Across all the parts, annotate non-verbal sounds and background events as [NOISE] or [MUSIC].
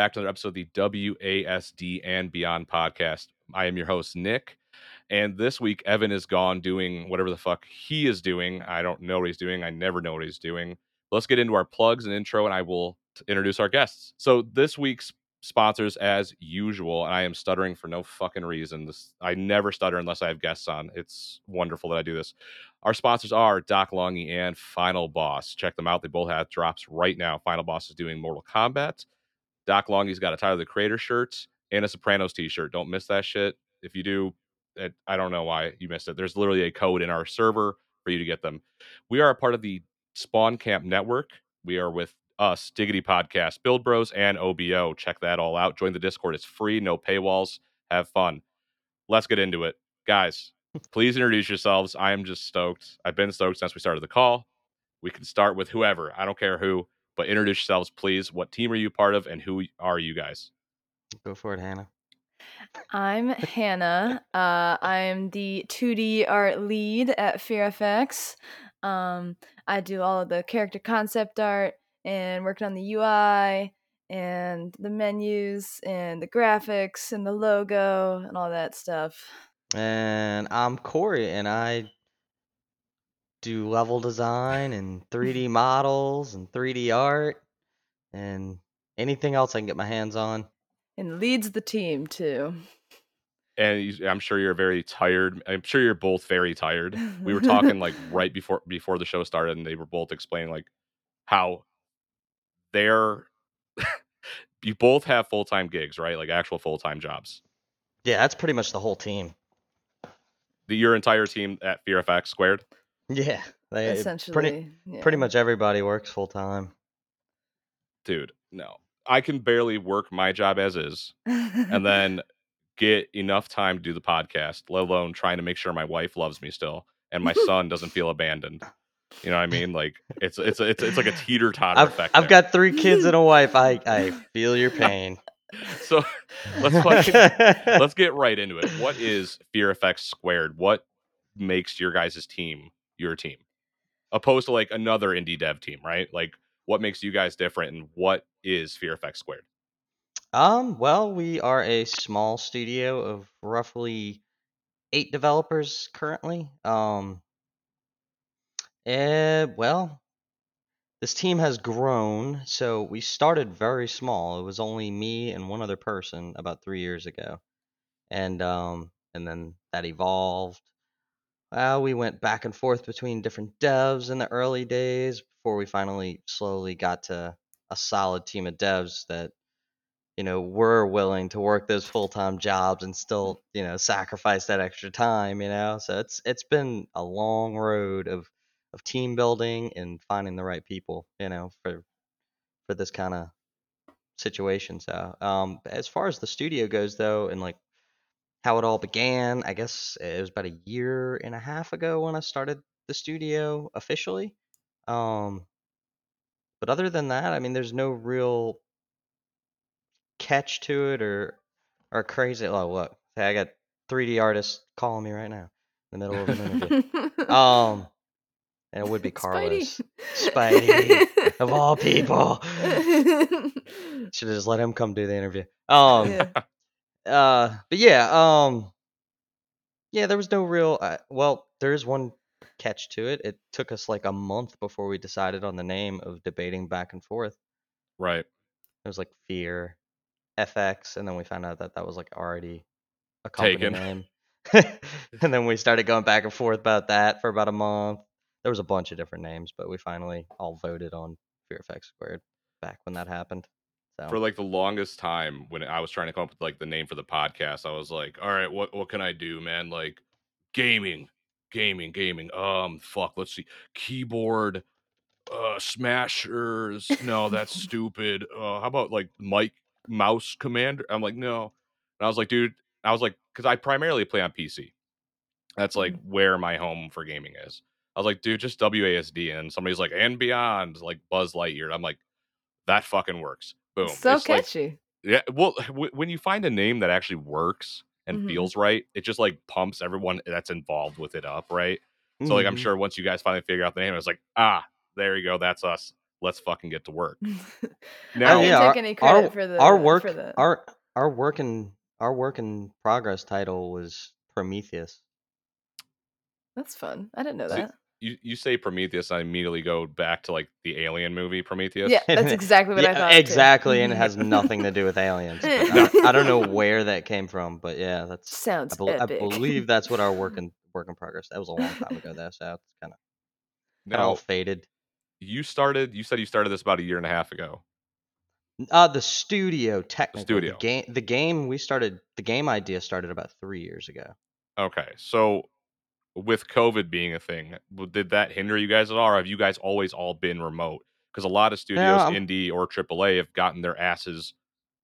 back to another episode of the WASD and Beyond podcast. I am your host, Nick. And this week, Evan is gone doing whatever the fuck he is doing. I don't know what he's doing. I never know what he's doing. Let's get into our plugs and intro, and I will introduce our guests. So, this week's sponsors, as usual, and I am stuttering for no fucking reason. This, I never stutter unless I have guests on. It's wonderful that I do this. Our sponsors are Doc Longy and Final Boss. Check them out. They both have drops right now. Final Boss is doing Mortal Kombat. Doc Longy's got a Tyler the Creator shirt and a Sopranos t-shirt. Don't miss that shit. If you do, it, I don't know why you missed it. There's literally a code in our server for you to get them. We are a part of the Spawn Camp Network. We are with us, Diggity Podcast, Build Bros, and OBO. Check that all out. Join the Discord. It's free, no paywalls. Have fun. Let's get into it. Guys, please introduce yourselves. I am just stoked. I've been stoked since we started the call. We can start with whoever. I don't care who, but introduce yourselves, please. What team are you part of, and who are you guys? Go for it, Hannah. I'm Hannah. [LAUGHS] Uh, I'm the 2D art lead at FearFX. Um, I do all of the character concept art and working on the UI and the menus and the graphics and the logo and all that stuff. And I'm Corey, and I do level design and 3D [LAUGHS] models and 3D art and anything else I can get my hands on. And leads the team too. And you, I'm sure you're very tired. I'm sure you're both very tired. We were talking like [LAUGHS] right before before the show started, and they were both explaining like how they're [LAUGHS] you both have full time gigs, right? Like actual full time jobs. Yeah, that's pretty much the whole team. The, your entire team at FearFX squared. Yeah, they, Essentially. pretty yeah. pretty much everybody works full time. Dude, no. I can barely work my job as is and [LAUGHS] then get enough time to do the podcast, let alone trying to make sure my wife loves me still and my son doesn't feel abandoned. You know what I [LAUGHS] mean? Like it's it's it's it's like a teeter totter effect. I've there. got three kids and a wife. I I feel your pain. [LAUGHS] so let's fucking let's get right into it. What is Fear Effects Squared? What makes your guys' team your team? Opposed to like another indie dev team, right? Like what makes you guys different and what is Fear Effect Squared? Um, well, we are a small studio of roughly eight developers currently. Um, and well, this team has grown. So we started very small. It was only me and one other person about three years ago, and um, and then that evolved. Well, we went back and forth between different devs in the early days before we finally slowly got to a solid team of devs that you know were willing to work those full-time jobs and still you know sacrifice that extra time you know? So it's it's been a long road of of team building and finding the right people you know for for this kind of situation. So um as far as the studio goes though and like how it all began i guess it was about a year and a half ago when i started the studio officially um but other than that i mean there's no real catch to it or or crazy. Oh, look, hey, I got 3D artists calling me right now in the middle of an interview. [LAUGHS] um, and it would be Carlos, Spidey, [LAUGHS] of all people. [LAUGHS] Should have just let him come do the interview. Um, Yeah. Uh, but yeah, um, yeah, there was no real. Uh, well, there is one catch to it. It took us like a month before we decided on the name of debating back and forth. Right. It was like Fear, FX, and then we found out that that was like already a company Taken. name. [LAUGHS] and then we started going back and forth about that for about a month. There was a bunch of different names, but we finally all voted on Fear FX Squared back when that happened. So For like the longest time when I was trying to come up with like the name for the podcast, I was like, all right, what what can I do, man? Like gaming, gaming, gaming. Um, fuck, let's see. Keyboard uh smashers. No, that's [LAUGHS] stupid. Uh how about like Mike mouse commander? I'm like, no. And I was like, dude, I was like, because I primarily play on PC. That's like where my home for gaming is. I was like, dude, just WASD. And somebody's like, and beyond, like Buzz Lightyear. I'm like, that fucking works. Boom. so It's like- catchy. yeah. Well, w- when you find a name that actually works and Mhm. feels right, it just like pumps everyone that's involved with it up, right? So like I'm Mhm. sure once you guys finally figure out the name, it's like, ah, there you go, that's us. Let's fucking get to work. [LAUGHS] I Now, didn't yeah, take our- any credit our, for the our work for the our our work in our work in progress title was Prometheus. That's fun. I didn't know See, that. You, you say Prometheus, I immediately go back to like the Alien movie Prometheus. Yeah, that's [LAUGHS] exactly what I Yeah, thought. too. exactly, and it has nothing to do with aliens. but [LAUGHS] I, I don't know where that came from, but yeah, that's I, Sounds bel- I believe that's what our work [LAUGHS] in work in progress. That was a long time ago, though, so it's kind of Now all faded. you started. You said you started this about a year and a half ago. Uh the studio technically. studio. The game the game we started the game idea started about three years ago. Okay, so with COVID being a thing, did that hinder you guys at all, or have you guys always all been remote? Because a lot of studios, I'm- indie or AAA, have gotten their asses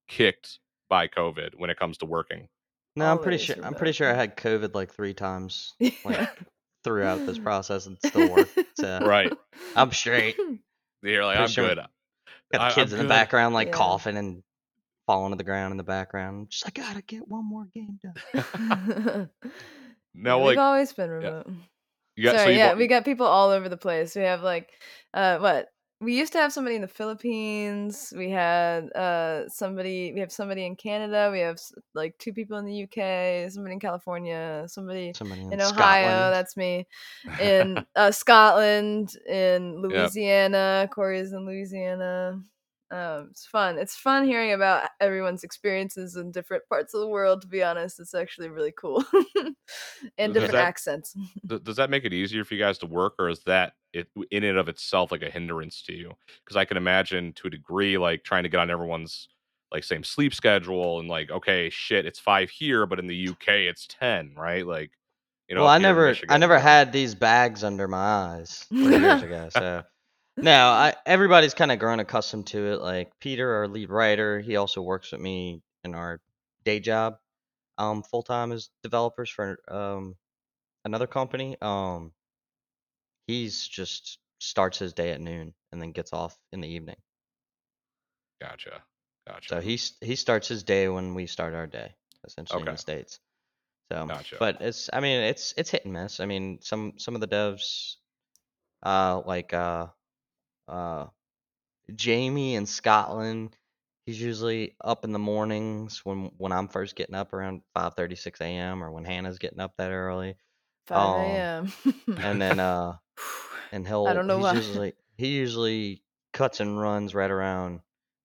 kicked by COVID when it comes to working. No, I'm pretty Always sure I'm pretty sure I had COVID like three times like, [LAUGHS] throughout this process and it still worked. So Right. I'm straight. [LAUGHS] You're like, Pretty I'm sure- good. Got the kids I'm in the background like Yeah. coughing and falling to the ground in the background. Just I gotta get one more game done. [LAUGHS] Now, We've like, always been remote. you got, Sorry, you've yeah, al- we got people all over the place. We have like, uh, what? We used to have somebody in the Philippines. We had uh somebody. We have somebody in Canada. We have like two people in the UK. Somebody in California. Somebody Somebody in, in Ohio. Scotland. That's me. In [LAUGHS] uh, Scotland. In Yep. Louisiana. Corey's in Louisiana. Um, it's fun. It's fun hearing about everyone's experiences in different parts of the world. To be honest, it's actually really cool, [LAUGHS] and Does different that- accents. [LAUGHS] does that make it easier for you guys to work, or is that it in and of itself like a hindrance to you? Because I can imagine to a degree, like trying to get on everyone's like same sleep schedule and like, okay, shit, it's five here, but in the UK it's ten, right? Like, you know, well, I here in never, I never had these bags under my eyes three years ago. [LAUGHS] So no, I everybody's kind of grown accustomed to it. Like Peter, our lead writer, he also works with me in our day job, um, full time as developers for um another company. Um, he's just starts his day at noon and then gets off in the evening. Gotcha, gotcha. So he he starts his day when we start our day, essentially in Okay. the states. So, Gotcha. but it's I mean it's it's hit and miss. I mean some some of the devs, uh, like uh, uh, Jamie in Scotland, he's usually up in the mornings when when I'm first getting up around 5:30 6 a.m. or when Hannah's getting up that early, 5 Um, a.m. and then [LAUGHS] uh and he'll I don't know he's why. usually he usually cuts and runs right around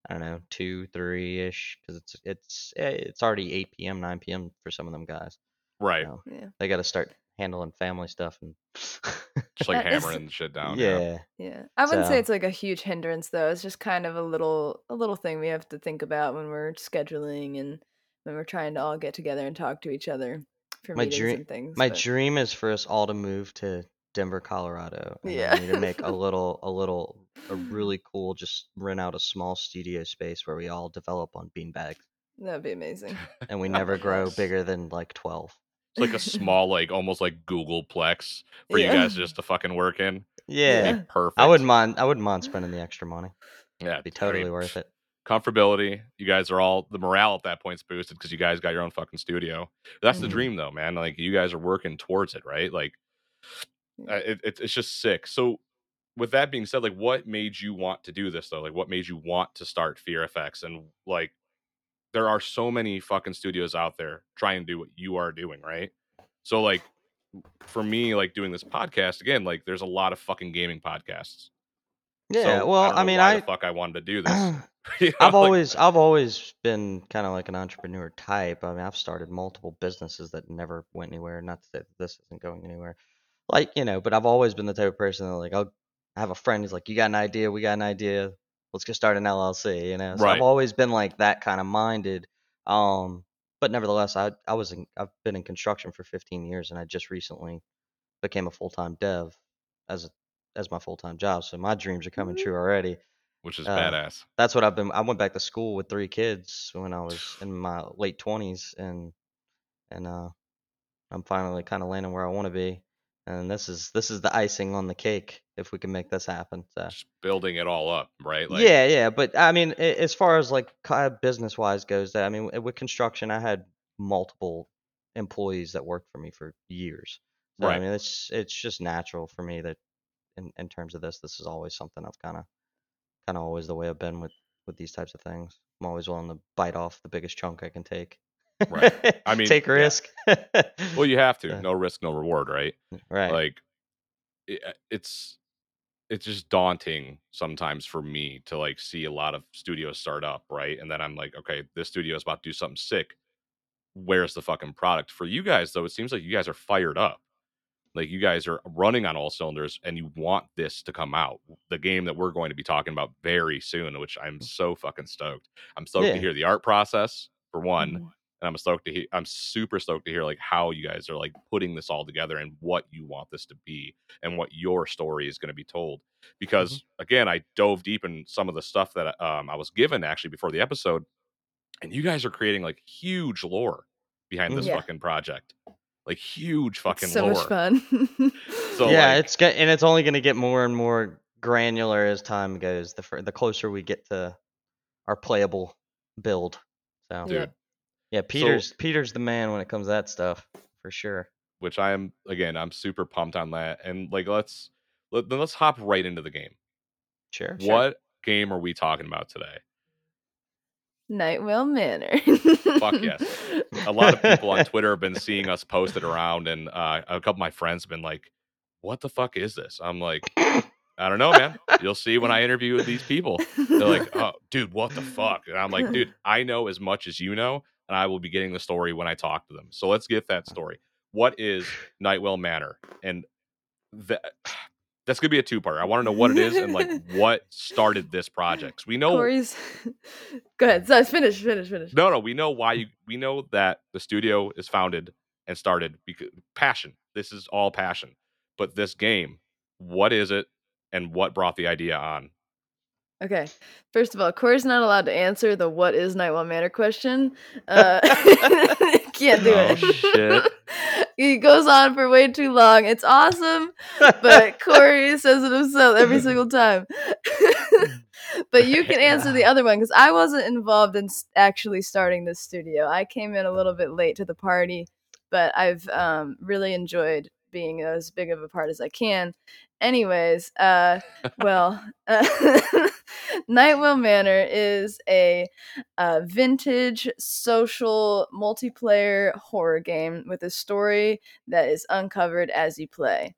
I don't know two three ish because it's it's eh, it's already 8 p.m 9 p.m for some of them guys. right, know, yeah, They got to start handling family stuff and [LAUGHS] just like [LAUGHS] That is- hammering shit down. yeah. yeah. I wouldn't So- say it's like a huge hindrance though. It's just kind of a little a little thing we have to think about when we're scheduling and when we're trying to all get together and talk to each other for My meetings dream- and things. My but- dream is for us all to move to Denver, Colorado. And Yeah. I need to make a [LAUGHS] little, a little, a really cool, just rent out a small studio space where we all develop on beanbags That'd be amazing. and we oh never grow bigger than like 12. It's like a small, like almost like Googleplex [LAUGHS] for Yeah. you guys just to fucking work in. Yeah. Perfect. I wouldn't mind, I wouldn't mind spending the extra money. Yeah, It'd be totally great. worth it. comfortability. You guys are all the morale at that point's boosted because you guys got your own fucking studio. That's the Mhm. dream, though, man. Like you guys are working towards it, right? Like it, it, it's just sick. So, with that being said, like, what made you want to do this though? Like, what made you want to start Fear FX? And like, there are so many fucking studios out there trying to do what you are doing, right? So, like, for me, like doing this podcast again, like there's a lot of fucking gaming podcasts. Yeah, So, well, don't I, mean, I the fuck I wanted to do [CLEARS THROAT] this. [LAUGHS] You know, I've like, always I've always been kind of like an entrepreneur type. I mean, I've started multiple businesses that never went anywhere. Not to say that this isn't going anywhere, like you know. But I've always been the type of person that like I'll I have a friend who's like, "You got an idea? We got an idea. Let's go start an LLC." You know. So Right. I've always been like that kind of minded. Um, but nevertheless, I I was in I've been in construction for 15 years, and I just recently became a full time dev as a as my full time job. So my dreams are coming true already which is uh, badass. that's what I've been. I went back to school with three kids when I was [SIGHS] in my late twenties, and and uh, I'm finally kind of landing where I want to be. And this is this is the icing on the cake if we can make this happen. So Just building it all up, right? Like, yeah, yeah. But I mean, as far as like business wise goes, that I mean, with construction, I had multiple employees that worked for me for years. So, I mean, it's it's just natural for me that in in terms of this, this is always something I've kind of kind of always the way I've been with with these types of things. I'm always willing to bite off the biggest chunk I can take. Right. [LAUGHS] I mean, take yeah. risk. [LAUGHS] Well, you have to. No risk, no reward, right? right. Like, it, uh, it's it's just daunting sometimes for me to like see a lot of studios start up, right? And then I'm like, okay, this studio is about to do something sick. Where's the fucking product? For you guys, though, it seems like you guys are fired up. Like you guys are running on all cylinders and you want this to come out. The game that we're going to be talking about very soon, which I'm mm. so fucking stoked. I'm stoked Yeah. to hear the art process for one. And I'm stoked to hear I'm super stoked to hear like how you guys are like putting this all together and what you want this to be and what your story is going to be told. Because again, I dove deep in some of the stuff that um, I was given actually before the episode, and you guys are creating like huge lore behind this Yeah. fucking project, like huge fucking so lore. much fun. So yeah, like, it's get and it's only going to get more and more granular as time goes. The fur- the closer we get to our playable build. So dude. Yeah. yeah, Peter's Peter's the man when it comes to that stuff for sure. which I am again, I'm super pumped on that. And like, let's let, then let's hop right into the game. Sure. sure. What game are we talking about today? Nightwell Manor. Fuck yes. A lot of people on [LAUGHS] Twitter have been seeing us post it around, and uh, a couple of my friends have been like, "What the fuck is this?" I'm like, "I don't know, man. You'll see when I interview these people." They're like, [LAUGHS] "Oh, dude, what the fuck?" And I'm like, "Dude, [LAUGHS] I know as much as you know, and I will be getting the story when I talk to them. So let's get that story. What is Nightwell Manor? And that [SIGHS] that's gonna be a two part. I want to know what it is and like [LAUGHS] what started this project. 'Cause we know Corey's. [LAUGHS] Go ahead. So finish, finish, finish. no, no, we know why you. We know that the studio is founded and started because passion. This is all passion. But this game, what is it, and what brought the idea on? Okay. First of all, Corey's not allowed to answer the "What is Nightwell Manor?" question. [LAUGHS] Uh, [LAUGHS] can't do Oh, it. shit. [LAUGHS] he goes on for way too long. It's awesome, but Corey says it himself every single time. but you can answer the other one because I wasn't involved in actually starting this studio. I came in a little bit late to the party, but I've um, really enjoyed being as big of a part as I can. Anyways, uh, [LAUGHS] well, uh, [LAUGHS] Nightwell Manor is a uh, vintage social multiplayer horror game with a story that is uncovered as you play.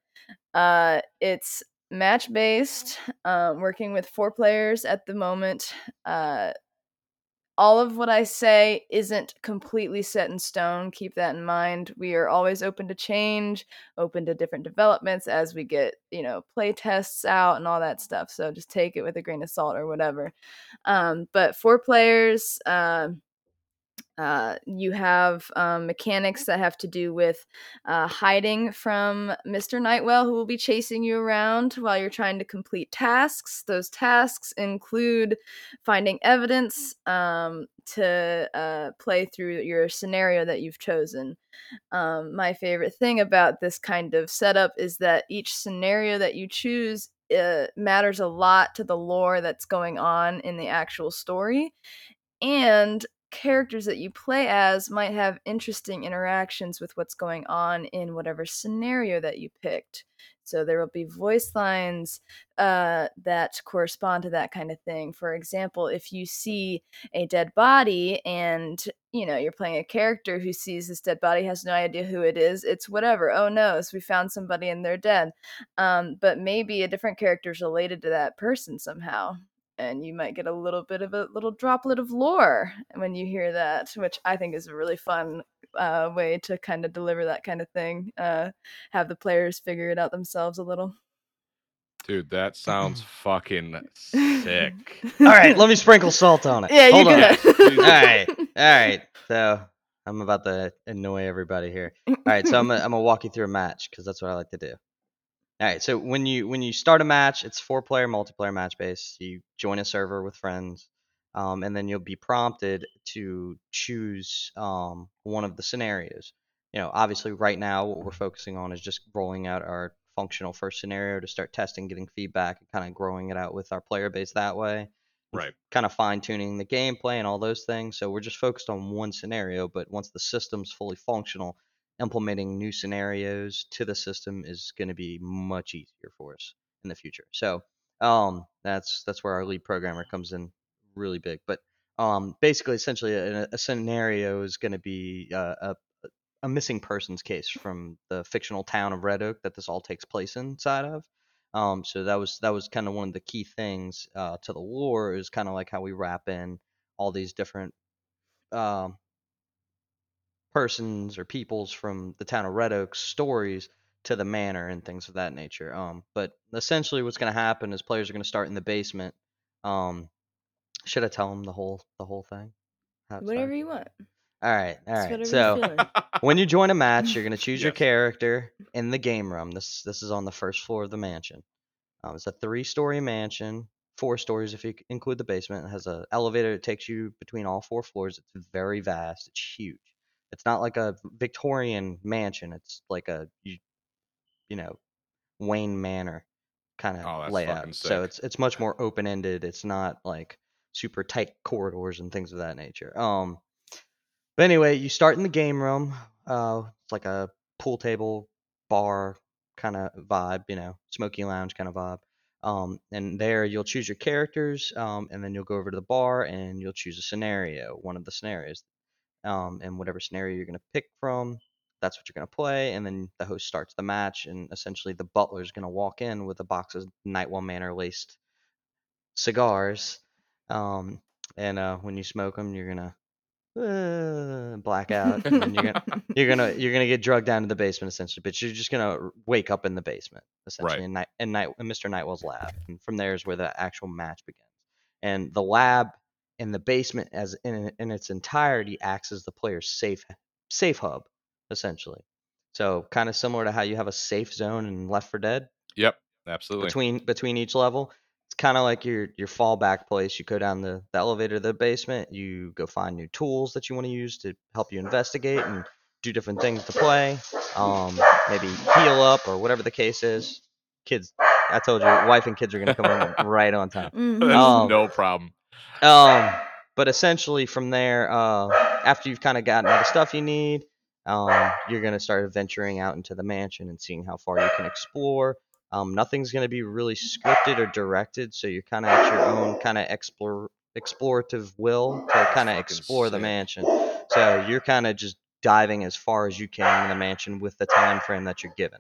Uh, it's match based, um, working with four players at the moment. Uh, all of what I say isn't completely set in stone. Keep that in mind. We are always open to change, open to different developments as we get, you know, play tests out and all that stuff. So just take it with a grain of salt or whatever. Um, but four players, um, uh, you have um, mechanics that have to do with uh, hiding from Mr. Nightwell, who will be chasing you around while you're trying to complete tasks. Those tasks include finding evidence um, to uh, play through your scenario that you've chosen. Um, my favorite thing about this kind of setup is that each scenario that you choose uh, matters a lot to the lore that's going on in the actual story. And characters that you play as might have interesting interactions with what's going on in whatever scenario that you picked. So there will be voice lines uh, that correspond to that kind of thing. For example, if you see a dead body and you know you're playing a character who sees this dead body has no idea who it is, it's whatever. Oh no, so we found somebody and they're dead. Um, but maybe a different character is related to that person somehow and you might get a little bit of a little droplet of lore when you hear that, which I think is a really fun uh, way to kind of deliver that kind of thing. Uh, have the players figure it out themselves a little. Dude, that sounds [LAUGHS] fucking sick. [LAUGHS] All right, let me sprinkle salt on it. Yeah, Hold you on. go. Please. All right, all right. So I'm about to annoy everybody here. All right, so I'm gonna, I'm gonna walk you through a match because that's what I like to do. All right, so when you when you start a match, it's four player multiplayer match based. You join a server with friends, um, and then you'll be prompted to choose um, one of the scenarios. You know, obviously, right now what we're focusing on is just rolling out our functional first scenario to start testing, getting feedback, and kind of growing it out with our player base that way Right. kind of fine tuning the gameplay and all those things. So we're just focused on one scenario, but once the system's fully functional, implementing new scenarios to the system is going to be much easier for us in the future. So um, that's that's where our lead programmer comes in really big. But um, basically, essentially, a, a scenario is going to be uh, a a missing persons case from the fictional town of Red Oak that this all takes place inside of. Um, so that was that was kind of one of the key things uh, to the lore is kind of like how we wrap in all these different um, persons or peoples from the town of Red Oak stories to the manor and things of that nature. Um, but essentially, what's going to happen is players are going to start in the basement. Um, should I tell them the whole the whole thing? How Whatever starts? you want. All right, all It's right. whatever So [LAUGHS] when you join a match, you're going to choose your character in the game room. This this is on the first floor of the mansion. Um, it's a three-story mansion, four stories if you include the basement. It has an elevator that takes you between all four floors. It's very vast. It's huge. It's not like a Victorian mansion. It's like a you, you know Wayne Manor kind of Oh, layout. So it's it's much more open-ended. It's not like super tight corridors and things of that nature. Um, but anyway, you start in the game room. Uh, it's like a pool table, bar kind of vibe, you know, smoky lounge kind of vibe. Um, and there you'll choose your characters, um, and then you'll go over to the bar and you'll choose a scenario, one of the scenarios. Um, and whatever scenario you're going to pick from, that's what you're going to play. And then the host starts the match, and essentially the butler is going to walk in with a box of Nightwell Manor laced cigars. Um, and uh, when you smoke them, you're gonna uh, black out, and you're gonna [LAUGHS] you're gonna you're gonna get drugged down to the basement essentially. But you're just gonna wake up in the basement essentially Right. in night in night in Mr. Nightwell's lab, and from there is where the actual match begins. And the lab in the basement, as in in its entirety, acts as the player's safe safe hub essentially. So kind of similar to how you have a safe zone in Left 4 Dead Yep. Absolutely. between between each level. It's kind of like your your fallback place. You go down the, the elevator to the basement. You go find new tools that you want to use to help you investigate and do different things to play. Um, maybe heal up or whatever the case is. Kids, I told you, wife and kids are gonna come in [LAUGHS] right on time. Mhm. Um, no problem. Um, but essentially from there, uh, after you've kind of gotten all the stuff you need, um, you're gonna start venturing out into the mansion and seeing how far you can explore. Um, nothing's gonna be really scripted or directed, so you're kind of at your own kind of explore explorative will to kind of explore the mansion. So you're kind of just diving as far as you can in the mansion with the time frame that you're given.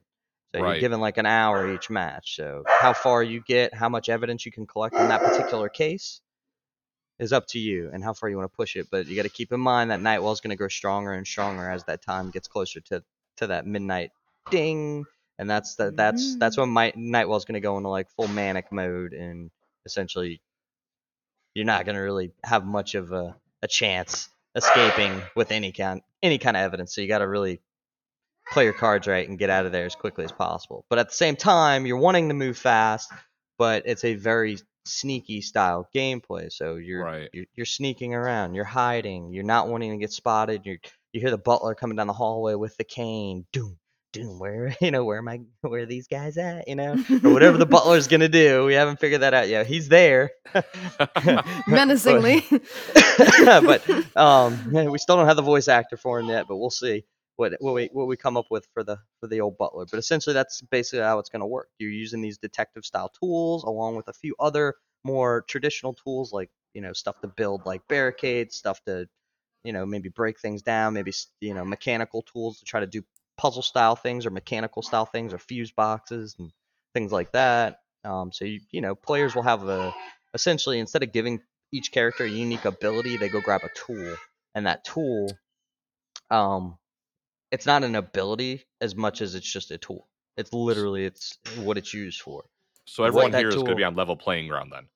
So Right. you're given like an hour each match. So how far you get, how much evidence you can collect in that particular case is up to you and how far you want to push it. But you got to keep in mind that Nightwell's going to grow stronger and stronger as that time gets closer to to that midnight ding, and that's the, that's that's mm. when my Nightwell's going to go into like full manic mode, and essentially you're not going to really have much of a, a chance escaping with any kind any kind of evidence. So you got to really play your cards right and get out of there as quickly as possible. But at the same time, you're wanting to move fast, but it's a very sneaky style gameplay. So you're Right. you're, you're sneaking around, you're hiding, you're not wanting to get spotted. You you hear the butler coming down the hallway with the cane. Doom, doom. Where [LAUGHS] you know where am I? Where are these guys at? You know, or whatever the [LAUGHS] butler's gonna do. We haven't figured that out yet. He's there. [LAUGHS] Menacingly. but um, we still don't have the voice actor for him yet, but we'll see. What what we what we come up with for the for the old butler. But essentially, that's basically how it's going to work. You're using these detective style tools along with a few other more traditional tools like you know stuff to build like barricades, stuff to you know maybe break things down, maybe you know mechanical tools to try to do puzzle style things or mechanical style things or fuse boxes and things like that. Um, so you you know players will have a essentially instead of giving each character a unique ability, they go grab a tool, and that tool, um, it's not an ability as much as it's just a tool. It's literally it's what it's used for. So What everyone that here is going to be on level playing ground then.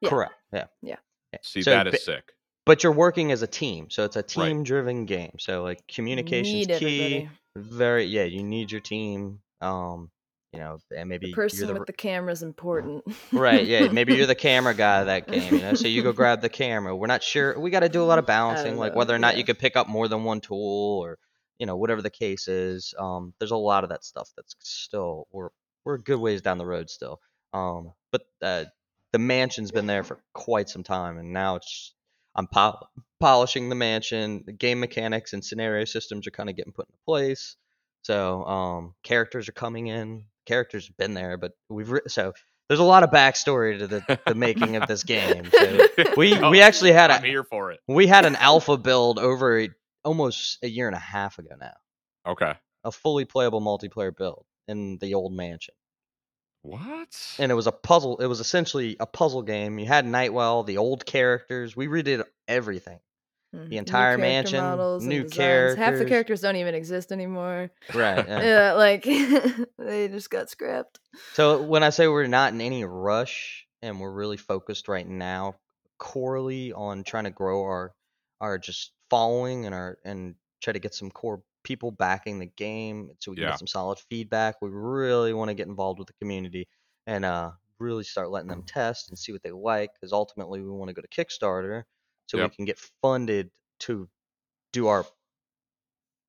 Yeah. Correct. Yeah. Yeah. See, So that is ba- sick. But you're working as a team, so it's a team-driven game. So like communication's Need key. everybody. Very yeah, you need your team. Um, you know, and maybe The you're person the with the camera is important. Right, yeah. Maybe you're the camera [LAUGHS] guy of that game, you know. So you go grab the camera. We're not sure. We got to do a lot of [LAUGHS] balancing, like whether or not yeah. you could pick up more than one tool, or you know, whatever the case is. Um, there's a lot of that stuff that's still we're we're a good ways down the road still. Um, but uh, the mansion's been there for quite some time, and now it's I'm pol- polishing the mansion. The game mechanics and scenario systems are kind of getting put into place. So um, characters are coming in. Characters have been there, but we've re- so there's a lot of backstory to the, the making of this game. So [LAUGHS] we No, we actually had I'm a here for it. we had an alpha build over almost a year and a half ago now. Okay. A fully playable multiplayer build in the old mansion. What? And it was a puzzle. It was essentially a puzzle game. You had Nightwell, the old characters. We redid everything. Mm, The entire character mansion, models new characters. Half the characters. characters don't even exist anymore. Right. yeah. Yeah, [LAUGHS] like [LAUGHS] they just got scrapped. So when I say we're not in any rush and we're really focused right now, corely on trying to grow our our just following and our and try to get some core people backing the game so we can Yeah. get some solid feedback. We really want to get involved with the community and uh really start letting them test and see what they like because ultimately we want to go to Kickstarter so Yep. we can get funded to do our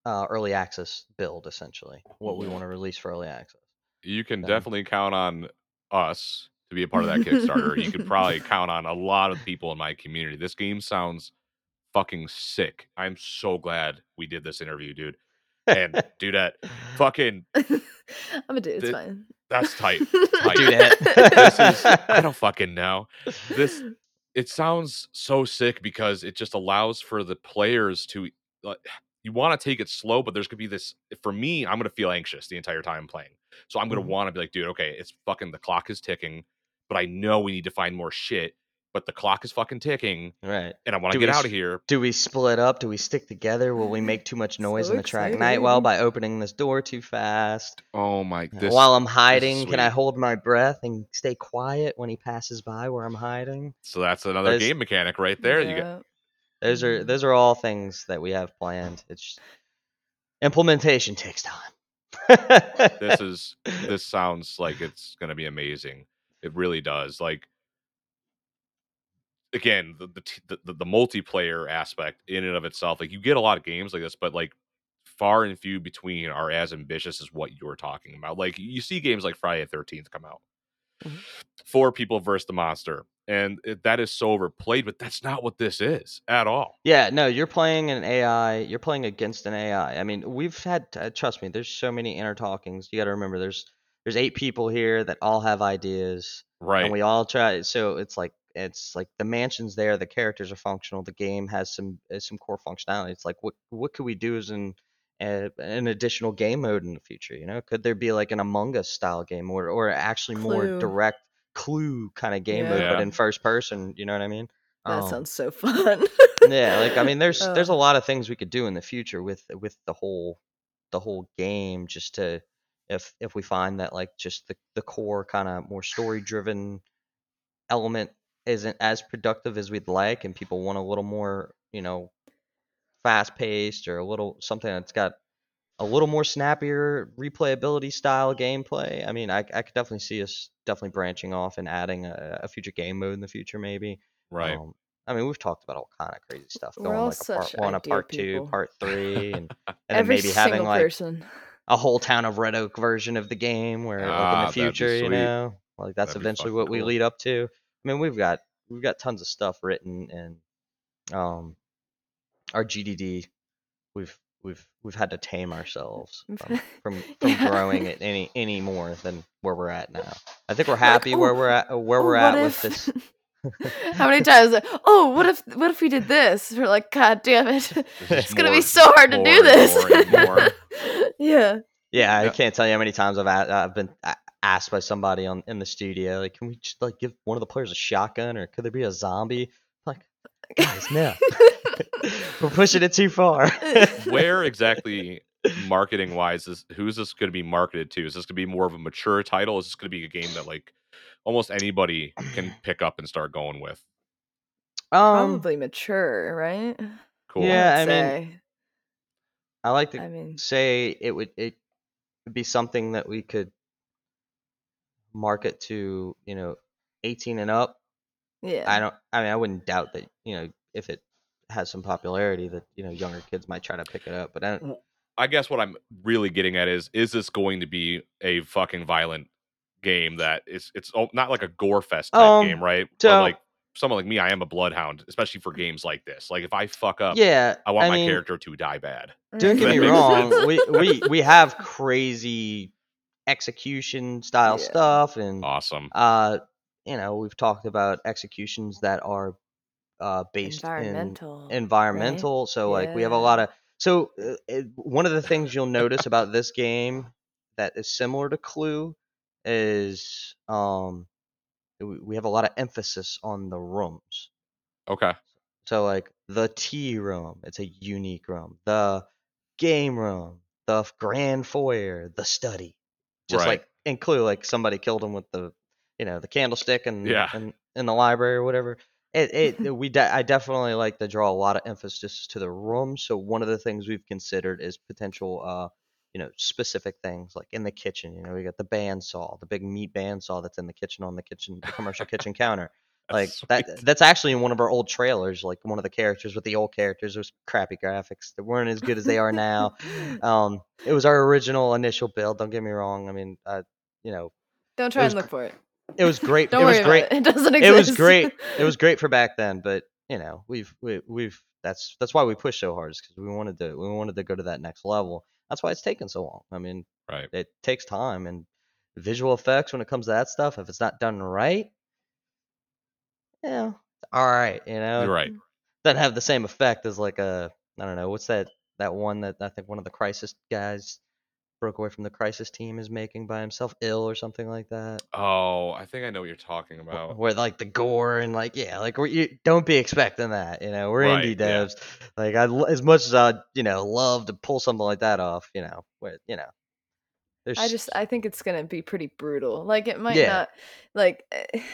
uh, early access build essentially what we want to release for early access. You can definitely count on us to be a part of that [LAUGHS] Kickstarter. you could probably count on a lot of people in my community. This game sounds fucking sick. I'm so glad we did this interview, dude. And [LAUGHS] dude, that fucking I'm a dude. It's Th- fine. that's tight. [LAUGHS] Tight. Dudette. this is I don't [LAUGHS] fucking know. This it sounds so sick because it just allows for the players to like you want to take it slow, but there's gonna be this for me, I'm gonna feel anxious the entire time playing. So I'm gonna Mhm. want to be like, dude, okay, it's fucking the clock is ticking, but I know we need to find more shit. But the clock is fucking ticking, Right. and I want to get we out of here. Do we split up? Do we stick together? Will we make too much noise So and attract exciting. Nightwell by opening this door too fast? Oh my! This, While I'm hiding, can I hold my breath and stay quiet when he passes by where I'm hiding? so that's another There's- game mechanic right there. You get Those are Mhm. those are all things that we have planned. It's implementation takes time. this is this sounds like it's going to be amazing it really does like again the, the the the multiplayer aspect in and of itself like you get a lot of games like this but like far and few between are as ambitious as what you're talking about like you see games like friday the 13th come out Mhm. four people versus the monster and it, that is so overplayed but that's not what this is at all Yeah, no, you're playing an AI. You're playing against an AI. I mean, we've had. Uh, trust me, there's so many inner talkings. You got to remember, there's there's eight people here that all have ideas, right and we all try. So it's like it's like the mansion's there, the characters are functional, the game has some uh, some core functionality. It's like what what could we do as an uh, an additional game mode in the future? You know, could there be like an Among Us style game or or actually more direct clue kind of game mode, but in first person? You know what I mean? That Um, sounds so [LAUGHS] fun. yeah like i mean there's there's a Uh. lot of things we could do in the future with with the whole the whole game just to if if we find that like just the, the core kind of more story driven element isn't as productive as we'd like and people want a little more you know fast paced or a little something that's got a little more snappier replayability style gameplay i mean i, I could definitely see us definitely branching off and adding a, a future game mode in the future maybe right um, I mean, we've talked about all kind of crazy stuff. We're Going all like a part such one, a idea part two, part three, and, [LAUGHS] and then maybe having like person. a whole town of Red Oak version of the game, where like in Ah, the future, you know, like that's That'd eventually fucking what we lead up to. I mean, we've got we've got tons of stuff written and um our GDD. We've we've we've had to tame ourselves [LAUGHS] from from, [LAUGHS] from Yeah. growing it any any more than where we're at now. I think we're Like, happy where "Oh, we're at where Oh, we're at if- with this. [LAUGHS] How many times? Like, oh, what if? What if we did this? We're like, God damn it! just It's gonna more- be so hard to do this. more and more. yeah. Yeah, I Yeah. can't tell you how many times I've a- I've been a- asked by somebody on in the studio, like, can we just like give one of the players a shotgun, or could there be a zombie? Like, guys, no, [LAUGHS] we're pushing it too far. [LAUGHS] Where exactly, marketing wise, is who's this going to be marketed to? Is this going to be more of a mature title? Is this going to be a game that like almost anybody can [CLEARS THROAT] pick up and start going with? um, Probably mature, right? Cool. Yeah, I'd I mean. I like to I mean, say it would it would be something that we could market to you know 18 and up yeah. i don't i mean i wouldn't doubt that you know if it has some popularity that you know younger kids might try to pick it up but i don't I guess what I'm really getting at is is this going to be a fucking violent game that is it's not like a gore fest type Um, game, right? so- but like someone like me, I am a bloodhound, especially for games like this. Like if I fuck up, yeah I want my mean, character to die bad. don't get me wrong sense. we, we we have crazy execution style Yeah. stuff and Awesome. uh you know we've talked about executions that are uh based in environmental. environmental. So like we have a lot of so uh, it, one of the things you'll notice about this game that is similar to Clue is um we we have a lot of emphasis on the rooms. Okay. So like the tea room, it's a unique room. The game room, the grand foyer, the study. Just Right. like in Clue, like somebody killed him with the you know the candlestick and Yeah. and in the library or whatever. It it [LAUGHS] we de- I definitely like to draw a lot of emphasis to the room. So one of the things we've considered is potential uh you know specific things like in the kitchen. You know we got the bandsaw, the big meat bandsaw that's in the kitchen on the kitchen the commercial kitchen counter like that [LAUGHS] that's actually in one of our old trailers like one of the characters with the old characters was crappy graphics that weren't as good as they are now [LAUGHS] um it was our original initial build don't get me wrong i mean uh you know Don't try was and look for it. it was great [LAUGHS] Don't it worry was great about it. It doesn't exist it was great it was great for back then but you know we've we, we've that's that's why we pushed so hard because we wanted to we wanted to go to that next level that's why it's taken so long i mean Right. it takes time and visual effects when it comes to that stuff if it's not done right yeah all right you know You're right. doesn't have the same effect as like a I don't know what's that that one that I think one of the Crysis guys broke away from the Crysis team is making by himself ill or something like that Oh, I think I know what you're talking about. where like the gore and like yeah like you don't be expecting that you know we're Right, indie yeah. devs like I as much as I you know love to pull something like that off you know where you know there's I just I think it's gonna be pretty brutal. Like it might Yeah. not like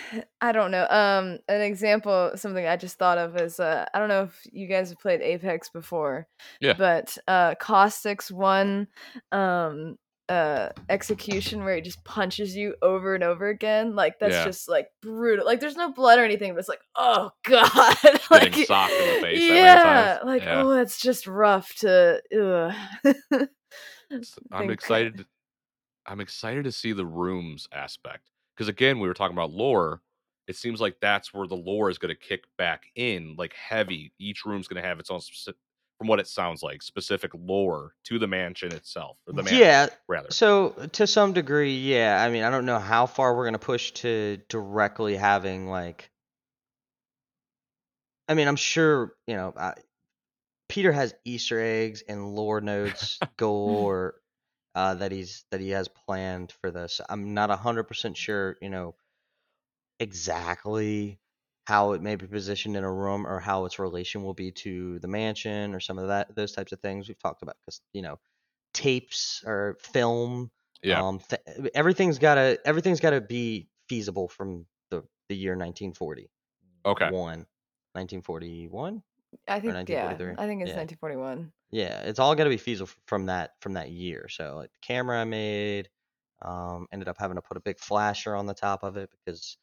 [SIGHS] I don't know. Um an example something I just thought of is uh I don't know if you guys have played Apex before. Yeah. But uh Caustic's one um uh execution where he just punches you over and over again. Like that's Yeah. just like brutal. Like there's no blood or anything, but it's like, oh [LAUGHS] god. like Getting socked in the face that many Yeah. Like, Yeah. oh it's just rough to [LAUGHS] I'm excited. To- I'm excited to see the rooms aspect because again, we were talking about lore. It seems like that's where the lore is going to kick back in, like heavy. Each room's going to have its own, speci- from what it sounds like, specific lore to the mansion itself, or the mansion, yeah rather. So to some degree, yeah. I mean, I don't know how far we're gonna push to directly having like. I mean, I'm sure you know. I, Peter has Easter eggs and lore [LAUGHS] notes galore uh, that he's that he has planned for this. I'm not hundred percent sure, you know, exactly how it may be positioned in a room or how its relation will be to the mansion or some of that those types of things we've talked about because you know tapes or film Yeah. um th- everything's got to everything's got to be feasible from the the year 1940 Okay. one 1941 I think yeah. I think it's Yeah. 1941. Yeah it's all gonna be feasible from that from that year so like the camera i made um ended up having to put a big flasher on the top of it because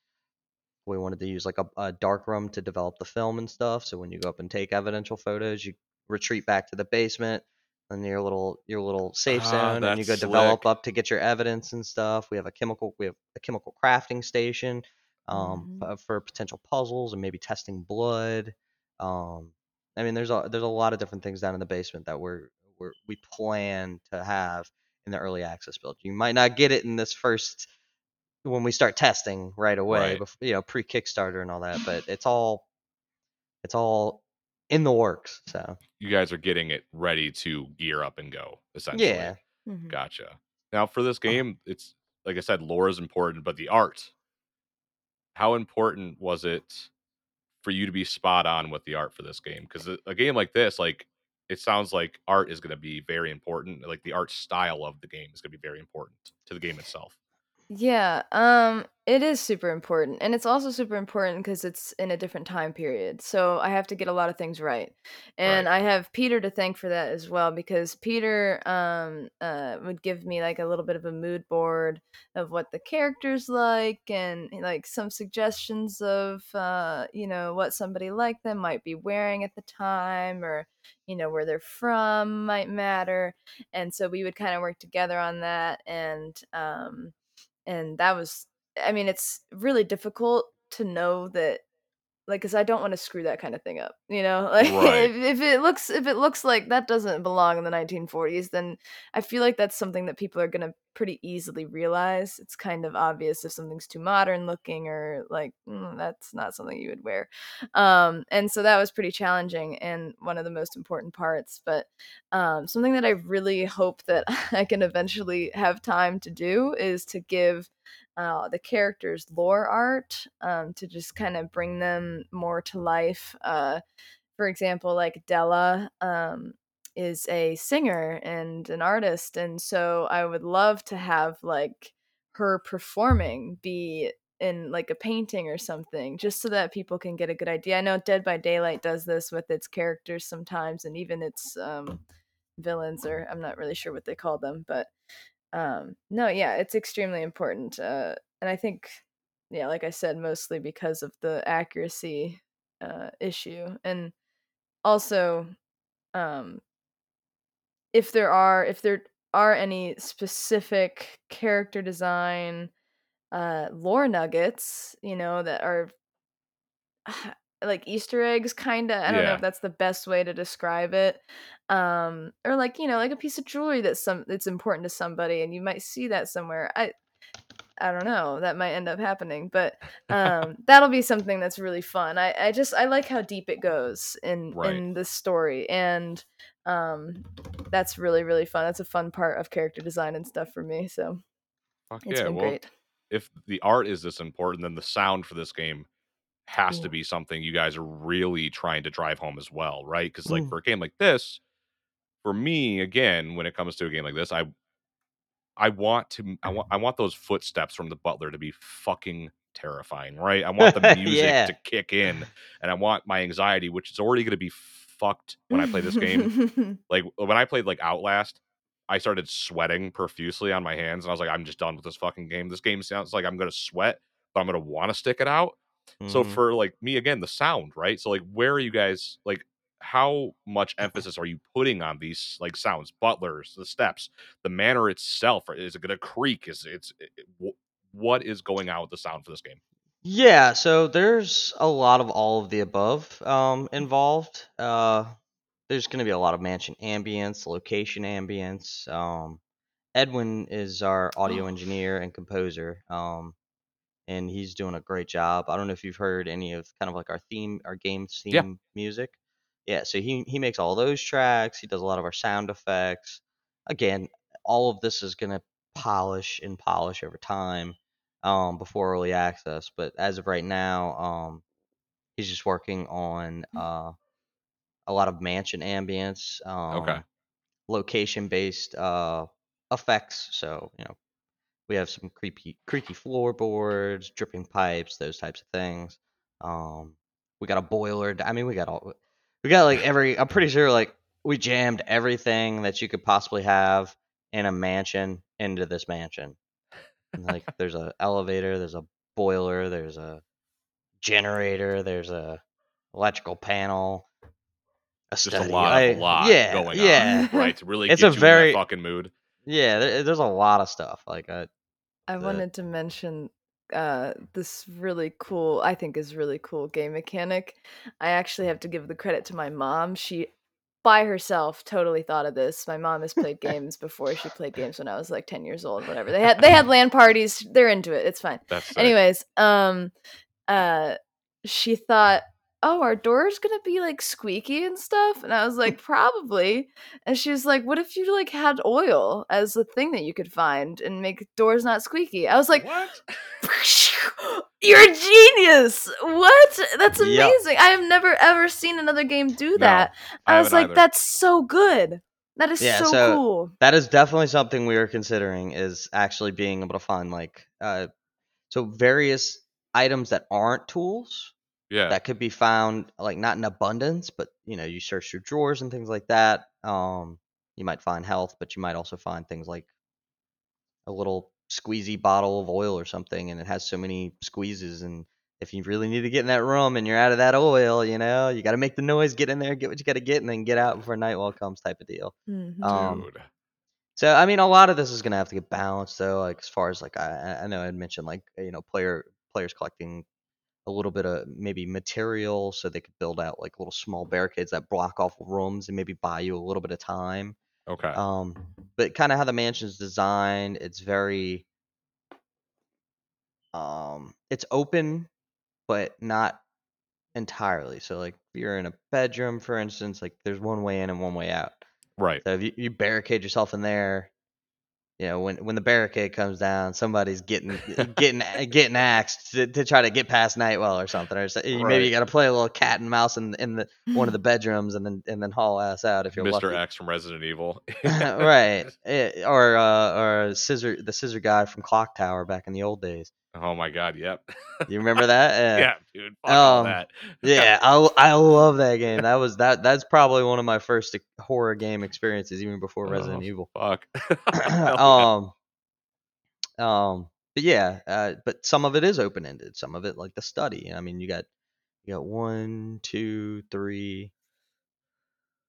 we wanted to use like a, a dark room to develop the film and stuff so when you go up and take evidential photos you retreat back to the basement and your little your little safe Ah, zone and you go develop slick. up to get your evidence and stuff we have a chemical we have a chemical crafting station um Mhm. for potential puzzles and maybe testing blood um i mean there's a there's a lot of different things down in the basement that we're we're, we plan to have in the early access build. You might not get it in this first when we start testing right away, Right. bef- you know, pre Kickstarter and all that. But it's all it's all in the works. So You guys are getting it ready to gear up and go, essentially. yeah, Mhm. Gotcha. Now for this game, it's like I said, lore is important, but the art. How important was it for you to be spot on with the art for this game? Because a, a game like this, like it sounds like art is going to be very important. Like the art style of the game is going to be very important to the game itself. Yeah, um, it is super important, and it's also super important because it's in a different time period. So I have to get a lot of things right, and I have Peter to thank for that as well because Peter um uh would give me like a little bit of a mood board of what the characters like and like some suggestions of uh you know what somebody like them might be wearing at the time or you know where they're from might matter, and so we would kind of work together on that and um and that was i mean it's really difficult to know that like because i don't want to screw that kind of thing up you know? [LAUGHS] Like Right. if, if it looks if it looks like that doesn't belong in the 1940s then i feel like that's something that people are going to pretty easily realize. It's kind of obvious if something's too modern looking or like mm, that's not something you would wear. Um and so that was pretty challenging and one of the most important parts but um, something that I really hope that [LAUGHS] I can eventually have time to do is to give uh, the characters lore art um, to just kind of bring them more to life. Uh, for example, like Della um, is a singer and an artist, and so I would love to have like her performing be in like a painting or something just so that people can get a good idea. I know Dead by Daylight does this with its characters sometimes and even its um villains or I'm not really sure what they call them, but um no, yeah, it's extremely important. Uh and I think yeah, like I said mostly because of the accuracy uh issue and also um if there are if there are any specific character design uh lore nuggets, you know, that are [SIGHS] like Easter eggs kind of. I don't know if that's the best way to describe it. Um or like, you know, like a piece of jewelry that's some that's important to somebody and you might see that somewhere. I I don't know, that might end up happening, but [LAUGHS] um that'll be something that's really fun. I I just I like how deep it goes in Right. in the story and um that's really really fun. That's a fun part of character design and stuff for me. So, Fuck it's yeah. been Well, great. if the art is this important, then the sound for this game has to be something you guys are really trying to drive home as well, right? Because like Mm. for a game like this, for me, again, when it comes to a game like this, I I want to I want [LAUGHS] I want those footsteps from the butler to be fucking terrifying, right? I want the [LAUGHS] music Yeah. to kick in, [LAUGHS] and I want my anxiety, which is already going to be fucked when I play this game. Like when I played like Outlast, I started sweating profusely on my hands, and I was like, I'm just done with this fucking game. This game sounds like I'm gonna sweat, but I'm gonna want to stick it out. So Mhm. for like me again, the sound, right? So like where are you guys like how much emphasis are you putting on these like sounds, butlers, the steps, the manner itself? Is it gonna creak? Is it's it, it- what is going on with the sound for this game? Yeah, so there's a lot of all of the above um, involved. Uh, there's going to be a lot of mansion ambience, location ambience. Um, Edwin is our audio engineer and composer, um, and he's doing a great job. I don't know if you've heard any of kind of like our theme, our game theme Yeah. music. Yeah, so he he makes all those tracks. He does a lot of our sound effects. Again, all of this is going to polish and polish over time um, before early access. But as of right now, um, he's just working on uh, a lot of mansion ambience, um, Okay. location based uh, effects. So you know, we have some creepy, creaky floorboards, dripping pipes, those types of things. Um, we got a boiler. I mean, we got all. We got like every. I'm pretty sure like we jammed everything that you could possibly have in a mansion into this mansion. Like [LAUGHS] there's a elevator, there's a boiler, there's a generator, there's a electrical panel, a Just study. a lot, I- a lot yeah, going yeah, on, right? To [LAUGHS] really It's get a you in very- that fucking mood. yeah. There, there's a lot of stuff. Like uh, I wanted to mention uh this really cool I think is really cool game mechanic. I actually have to give the credit to my mom. She by herself totally thought of this. My mom has played [LAUGHS] games before. She played games when I was like 10 years old, whatever. They had they had [LAUGHS] LAN parties. They're into it. It's fine. That's. Anyways, um uh she thought, "Oh, our door's to be like squeaky and stuff." And I was like, "Probably." And she was like, "What if you like had oil as a thing that you could find and make doors not squeaky?" I was like, what? You're a genius. What? That's Yep. amazing. I have never ever seen another game do No, that. I I, was like, either. that's so good. That is Yeah, so, so- cool. that is definitely something we are considering is actually being able to find like uh so various items that aren't tools Yeah. that could be found like not in abundance but you know you search your drawers and things like that um you might find health but you might also find things like a little squeezy bottle of oil or something and it has so many squeezes and if you really need to get in that room and you're out of that oil you know you got to make the noise get in there get what you got to get and then get out before nightfall comes type of deal Mhm. um, Dude. so I mean, a lot of this is gonna have to get balanced, though. Like as far as like I, I- I know I mentioned like you know player players collecting a little bit of maybe material so they could build out like little small barricades that block off rooms and maybe buy you a little bit of time. Okay. Um, but kind of how the mansion's designed, it's very um, it's open, but not entirely. So like if you're in a bedroom, for instance, like there's one way in and one way out. right. So if you, you barricade yourself in there, you know, when when the barricade comes down, somebody's getting getting getting axed to, to try to get past Nightwell or something. Or so, you- maybe you got to play a little cat and mouse in in the one of the [LAUGHS] bedrooms and then and then haul ass out if you're Mr. lucky. X from Resident Evil. [LAUGHS] right. Eh, Or uh, or scissor the scissor guy from Clock Tower back in the old days. Oh my god, yep. You remember that? [LAUGHS] yeah, dude. Fuck all Um, that. [LAUGHS] Yeah, I, I love that game. That was that that's probably one of my first horror game experiences, even before Resident Oh, Evil. Fuck. [LAUGHS] [CLEARS THROAT] Um, um, but yeah, uh, but some of it is open ended. Some of it, like the study. I mean, you got you got one, two, three,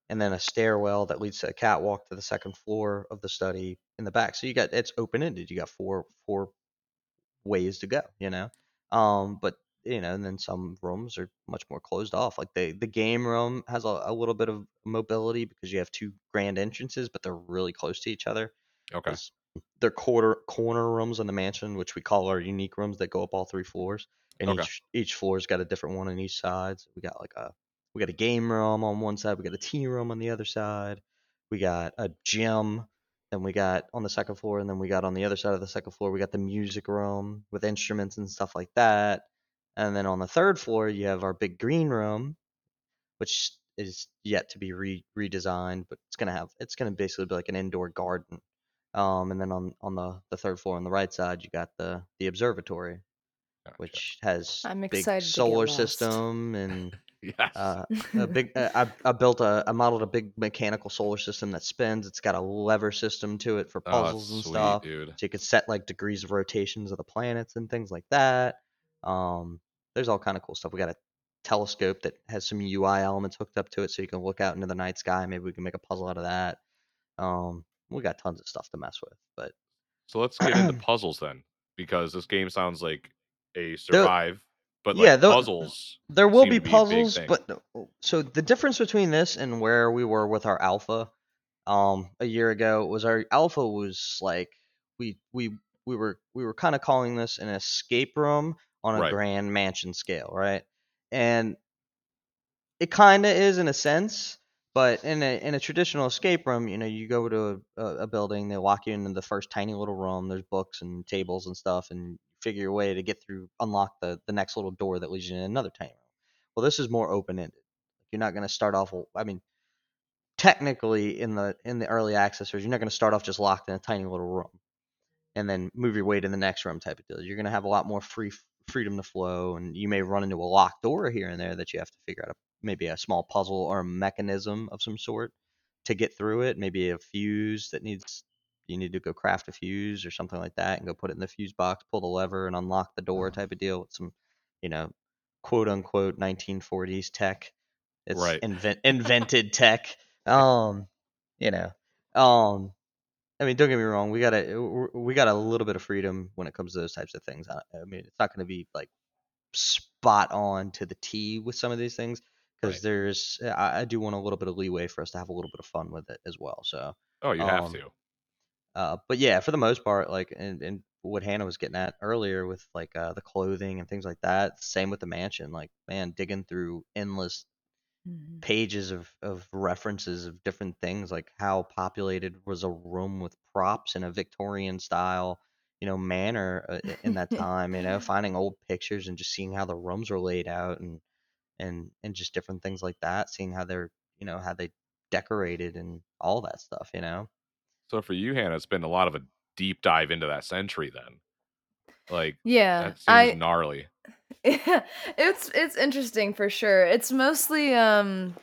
and then a stairwell that leads to a catwalk to the second floor of the study in the back. So you got it's open ended. You got four four ways to go. You know, um, but you know, and then some rooms are much more closed off. Like the the game room has a, a little bit of mobility because you have two grand entrances, but they're really close to each other. Okay. They're quarter corner rooms in the mansion, which we call our unique rooms that go up all three floors, and Okay. each each floor's got a different one on each side. So we got like a we got a game room on one side, we got a tea room on the other side, we got a gym, then we got on the second floor, and then we got on the other side of the second floor, we got the music room with instruments and stuff like that. And then on the third floor, you have our big green room, which is yet to be re- redesigned, but it's gonna have it's gonna basically be like an indoor garden. Um, and then on on the the third floor on the right side, you got the the observatory, Gotcha. which has I'm big excited to get solar lost. system and [LAUGHS] yes. uh, a big. Uh, I I built a I modeled a big mechanical solar system that spins. It's got a lever system to it for oh, puzzles that's and sweet, stuff dude. so you could set like degrees of rotations of the planets and things like that. Um, there's all kind of cool stuff. We got a telescope that has some UI elements hooked up to it, so you can look out into the night sky. Maybe we can make a puzzle out of that. Um, we got tons of stuff to mess with, but So let's get into [CLEARS THROAT] puzzles then, because this game sounds like a survive, but like yeah, tho- puzzles. there will be be puzzles. But so the difference between this and where we were with our alpha, um, a year ago was our alpha was like we we we were we were kind of calling this an escape room on a Right. grand mansion scale, right? And it kind of is in a sense, but in a in a traditional escape room, you know, you go to a, a building, they lock you into the first tiny little room. There's books and tables and stuff, and figure your way to get through, unlock the the next little door that leads you in another tiny room. Well, this is more open ended. You're not going to start off. I mean, technically, in the in the early access, you're not going to start off just locked in a tiny little room, and then move your way to the next room type of deal. You're going to have a lot more free freedom to flow, and you may run into a locked door here and there that you have to figure out a, maybe a small puzzle or a mechanism of some sort to get through it. Maybe a fuse that needs you need to go craft a fuse or something like that, and go put it in the fuse box, pull the lever, and unlock the door type of deal with some, you know, quote unquote 1940s tech. It's Right. invent, [LAUGHS] invented tech. Um, you know, um, I mean, don't get me wrong. We got a we got a little bit of freedom when it comes to those types of things. I, I mean, it's not going to be like spot on to the T with some of these things because Right. there's I, I do want a little bit of leeway for us to have a little bit of fun with it as well. So, Oh, you have Um, to. Uh, but yeah, for the most part, like and, and what Hannah was getting at earlier with like uh, the clothing and things like that. Same with the mansion. Like man, digging through endless Mhm. pages of, of references of different things like how populated was a room with props in a Victorian style you know manner uh, in that [LAUGHS] time you know finding old pictures and just seeing how the rooms were laid out and and and just different things like that seeing how they're you know how they decorated and all that stuff you know So for you, Hannah, it's been a lot of a deep dive into that century then. Like Yeah, that seems I gnarly. [LAUGHS] Yeah, it's it's interesting for sure. It's mostly um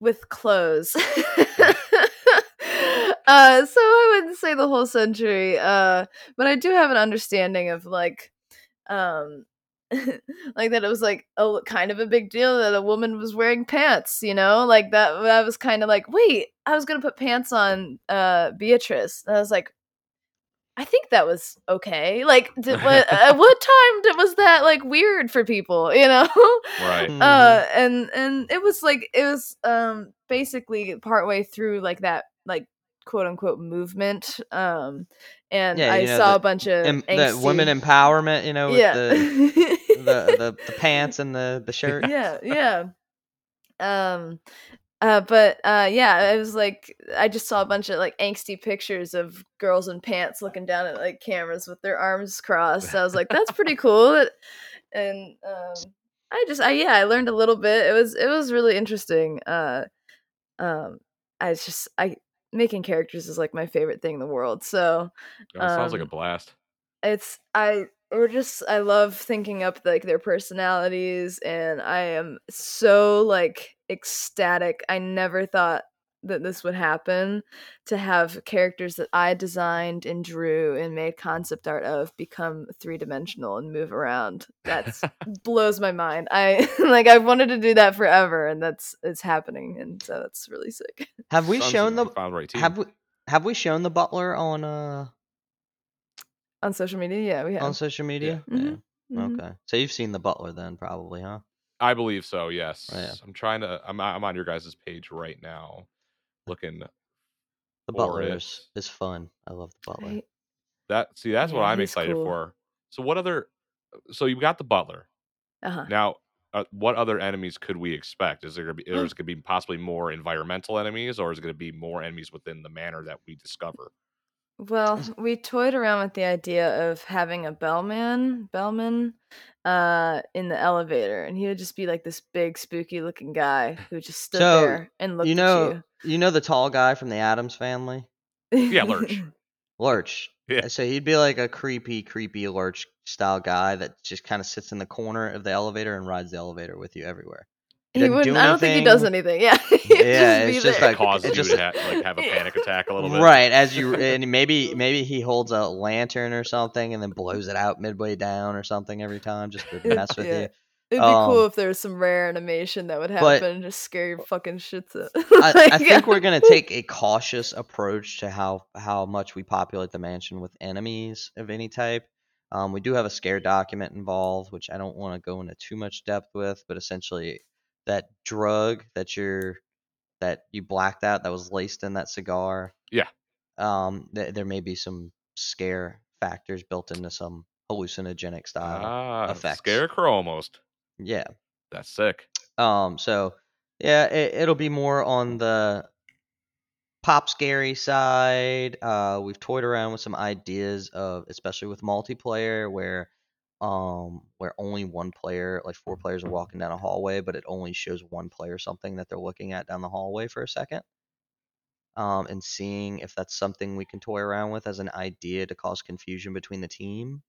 with clothes. [LAUGHS] uh so I wouldn't say the whole century. Uh but I do have an understanding of like um [LAUGHS] like that it was like a kind of a big deal that a woman was wearing pants, you know? Like that I was kind of like, "Wait, I was going to put pants on uh Beatrice." And I was like, I think that was okay. Like, did, [LAUGHS] what, at what time did, was that like weird for people? [LAUGHS] You know, Right. Uh, and and it was like it was um basically partway through like that like quote unquote movement. Um, and Yeah, I know, saw the- a bunch of Em- the women empowerment you know with yeah. the, the the the [LAUGHS] pants and the the shirt [LAUGHS] yeah, yeah. Um uh but uh yeah, it was like I just saw a bunch of like angsty pictures of girls in pants looking down at like cameras with their arms crossed. I was like, that's pretty [LAUGHS] cool. And um I just I yeah, I learned a little bit. It was it was really interesting. Uh um I just I making characters is like my favorite thing in the world. So Oh, it sounds like a um, blast. it's I or just I love thinking up like their personalities and I am so like ecstatic. I never thought that this would happen to have characters that I designed and drew and made concept art of become three-dimensional and move around. That's [LAUGHS] blows my mind. I [LAUGHS] like I've wanted to do that forever and that's it's happening and so that's really sick. have we Sounds shown the you found the right have we have we shown the butler on uh On social media, yeah, we have. on social media Mhm, yeah Mhm. okay so you've seen the butler then probably huh I believe so. Yes. Oh, yeah. I'm trying to. I'm. I'm on your guys' page right now, looking. the butler is, is fun i love the butler Right? That. See, that's what I'm excited cool. for. So what other? So you've got the butler. Uh-huh. Now, uh, what other enemies could we expect? Is there gonna be? There's gonna be possibly more environmental enemies, or is it gonna be more enemies within the manor that we discover? Well, [CLEARS THROAT] we toyed around with the idea of having a bellman, bellman, uh, in the elevator, and he would just be like this big, spooky looking guy who just stood So, there and looked you know at you know the tall guy from the Addams family. Yeah, Lurch. [LAUGHS] lurch Yeah. Uh, so he'd be like a creepy creepy lurch style guy that just kind of sits in the corner of the elevator and rides the elevator with you everywhere he doesn't do wouldn't. I don't think he does anything. Yeah. [LAUGHS] He'd Yeah, be it's just there. like- Cause it you just- to ha- like have a panic attack a little bit. Right, as you and maybe [LAUGHS] maybe he holds a lantern or something and then blows it out midway down or something every time just to mess with Yeah. you. It'd be cool Um, if there was some rare animation that would happen and just scare your fucking shits out. I, I [LAUGHS] think we're gonna take a cautious approach to how how much we populate the mansion with enemies of any type. Um, we do have a scare document involved, which I don't want to go into too much depth with, but essentially that drug that you're that you blacked out that was laced in that cigar. Yeah. Um, th- there may be some scare factors built into some hallucinogenic style. Ah, effects. scarecrow almost. Yeah. That's sick. Um, so yeah, it, it'll be more on the pop scary side. Uh, we've toyed around with some ideas of, especially with multiplayer, where um where only one player, like four players, are walking down a hallway, but it only shows one player something that they're looking at down the hallway for a second. Um, and seeing if that's something we can toy around with as an idea to cause confusion between the team.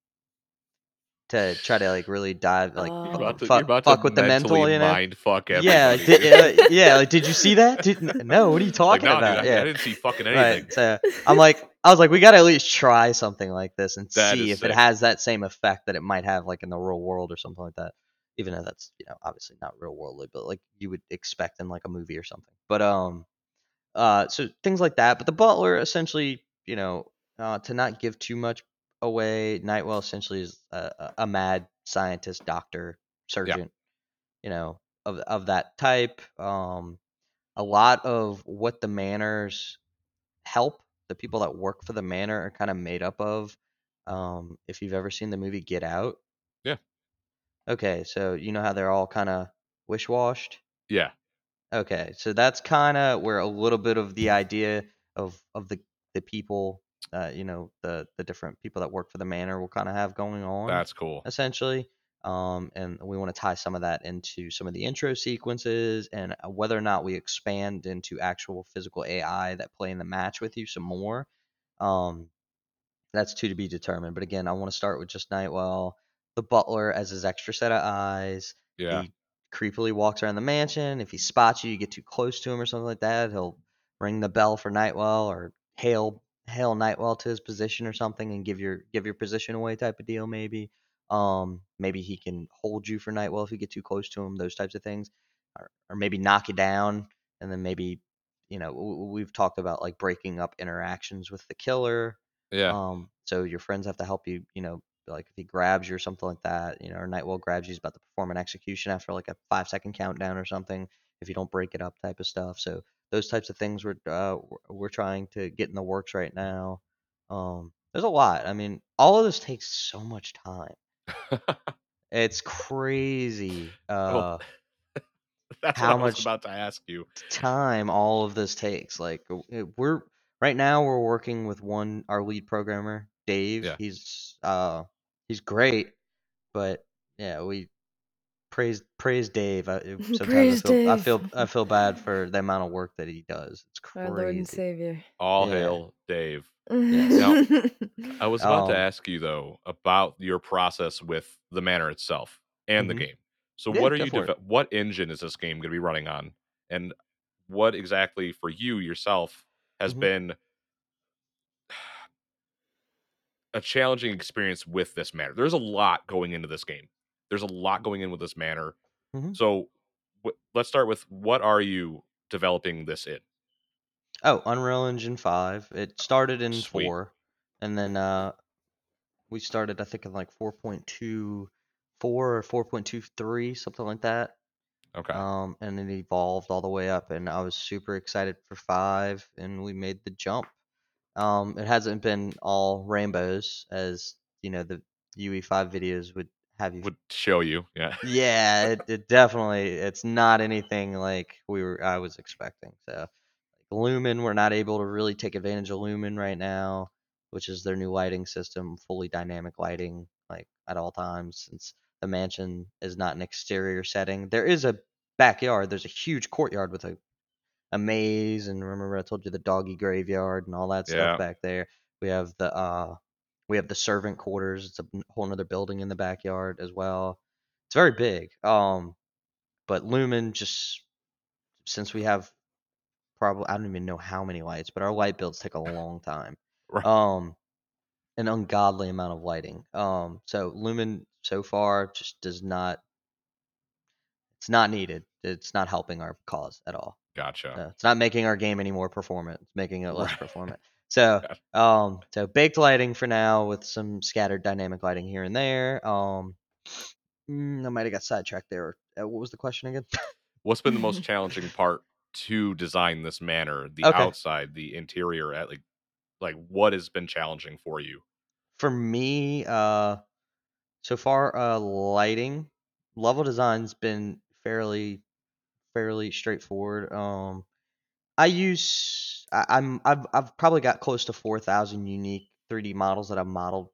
To try to like really dive like Oh. You're to, fuck, fuck to with the mental, mentally you know? mind fuck Yeah, did, uh, yeah. Like, did you see that? Did, no, what are you Like, talking no, dude, about? I, yeah, I didn't see fucking anything. right. So I'm like, I was like, we got to at least try something like this and That see is if it has that same effect that it might have like in the real world or something like that. Even though that's you know obviously not real worldly, but like you would expect in like a movie or something. But um, uh, so things like that. But the butler essentially, you know, uh, to not give too much away, Nightwell essentially is a, a- mad scientist, doctor, surgeon. You know, of of that type. Um, a lot of what the manors help the people that work for the manor are kind of made up of. Um, if you've ever seen the movie Get Out, Yeah. Okay, so you know how they're all kind of wish washed. Yeah. Okay, so that's kind of where a little bit of the idea of of the the people, uh, you know, the the different people that work for the manor will kind of have going on That's cool. essentially. Um, and we want to tie some of that into some of the intro sequences and uh, whether or not we expand into actual physical AI that play in the match with you some more. Um, that's two to be determined. But again, I want to start with just Nightwell, the butler as his extra set of eyes. Yeah. He creepily walks around the mansion. If he spots you, you get too close to him or something like that, he'll ring the bell for Nightwell or hail hail Nightwell to his position or something and give your give your position away type of deal maybe. Um, maybe he can hold you for Nightwell if you get too close to him, those types of things, or, or maybe knock you down, and then maybe, you know, we've talked about like breaking up interactions with the killer. Yeah. Um, so your friends have to help you, you know, like if he grabs you or something like that, you know, or Nightwell grabs you, he's about to perform an execution after like a five second countdown or something. If you don't break it up, type of stuff. So those types of things we're uh, we're trying to get in the works right now. Um, there's a lot. I mean, all of this takes so much time. [LAUGHS] It's crazy. Uh, Well, [LAUGHS] That's How what I was much- about to ask you. time all of this takes. Like uh, we're right now we're working with one our lead programmer, Dave. Yeah. He's uh he's great, but yeah, we praise praise Dave. I, [LAUGHS] sometimes Praise I feel I feel I feel bad [LAUGHS] for the amount of work that he does. It's crazy. Our Lord and. Savior. All Yeah. hail Dave. [LAUGHS] Now, I was about to Um, ask you though about your process with the manor itself and Mhm. the game. So Yeah, what are you for what engine is this game going to be running on and what exactly for you yourself has Mhm. been [SIGHS] a challenging experience with this manor. There's a lot going into this game. There's a lot going in with this manor. Mhm. So wh- let's start with what are you developing this in? Oh, Unreal Engine five. It started in Sweet. four, and then uh, we started I think in like four point two four or four point two three, something like that. Okay. Um, and it evolved all the way up, and I was super excited for five, and we made the jump. Um, it hasn't been all rainbows, as you know the UE5 videos would have you. Would show you. Yeah. [LAUGHS] yeah, it, it definitely it's not anything like we were I was expecting. So, like Lumen, we're not able to really take advantage of Lumen right now, which is their new lighting system, fully dynamic lighting, like at all times, since the mansion is not an exterior setting. There is a backyard. There's a huge courtyard with a a maze, and remember I told you the doggy graveyard and all that Yeah. stuff back there. We have the uh, we have the servant quarters. It's a whole other building in the backyard as well. It's very big. Um, but Lumen just since we have probably I don't even know how many lights, but our light builds take a [LAUGHS] long time. Right. Um, an ungodly amount of lighting. Um, so Lumen so far just does not. It's not needed. It's not helping our cause at all. Gotcha. It's not making our game any more performant. It's making it less Right. performant. So, um, so baked lighting for now with some scattered dynamic lighting here and there. Um, mm, I might have got sidetracked there. Uh, what was the question again? What's been the most [LAUGHS] challenging part to design this manor? The Okay. outside, the interior, at like like what has been challenging for you? for me, uh, so far, uh, lighting level design's been fairly, fairly straightforward. Um, I use I, I'm I've I've probably got close to four thousand unique 3D models that I've modeled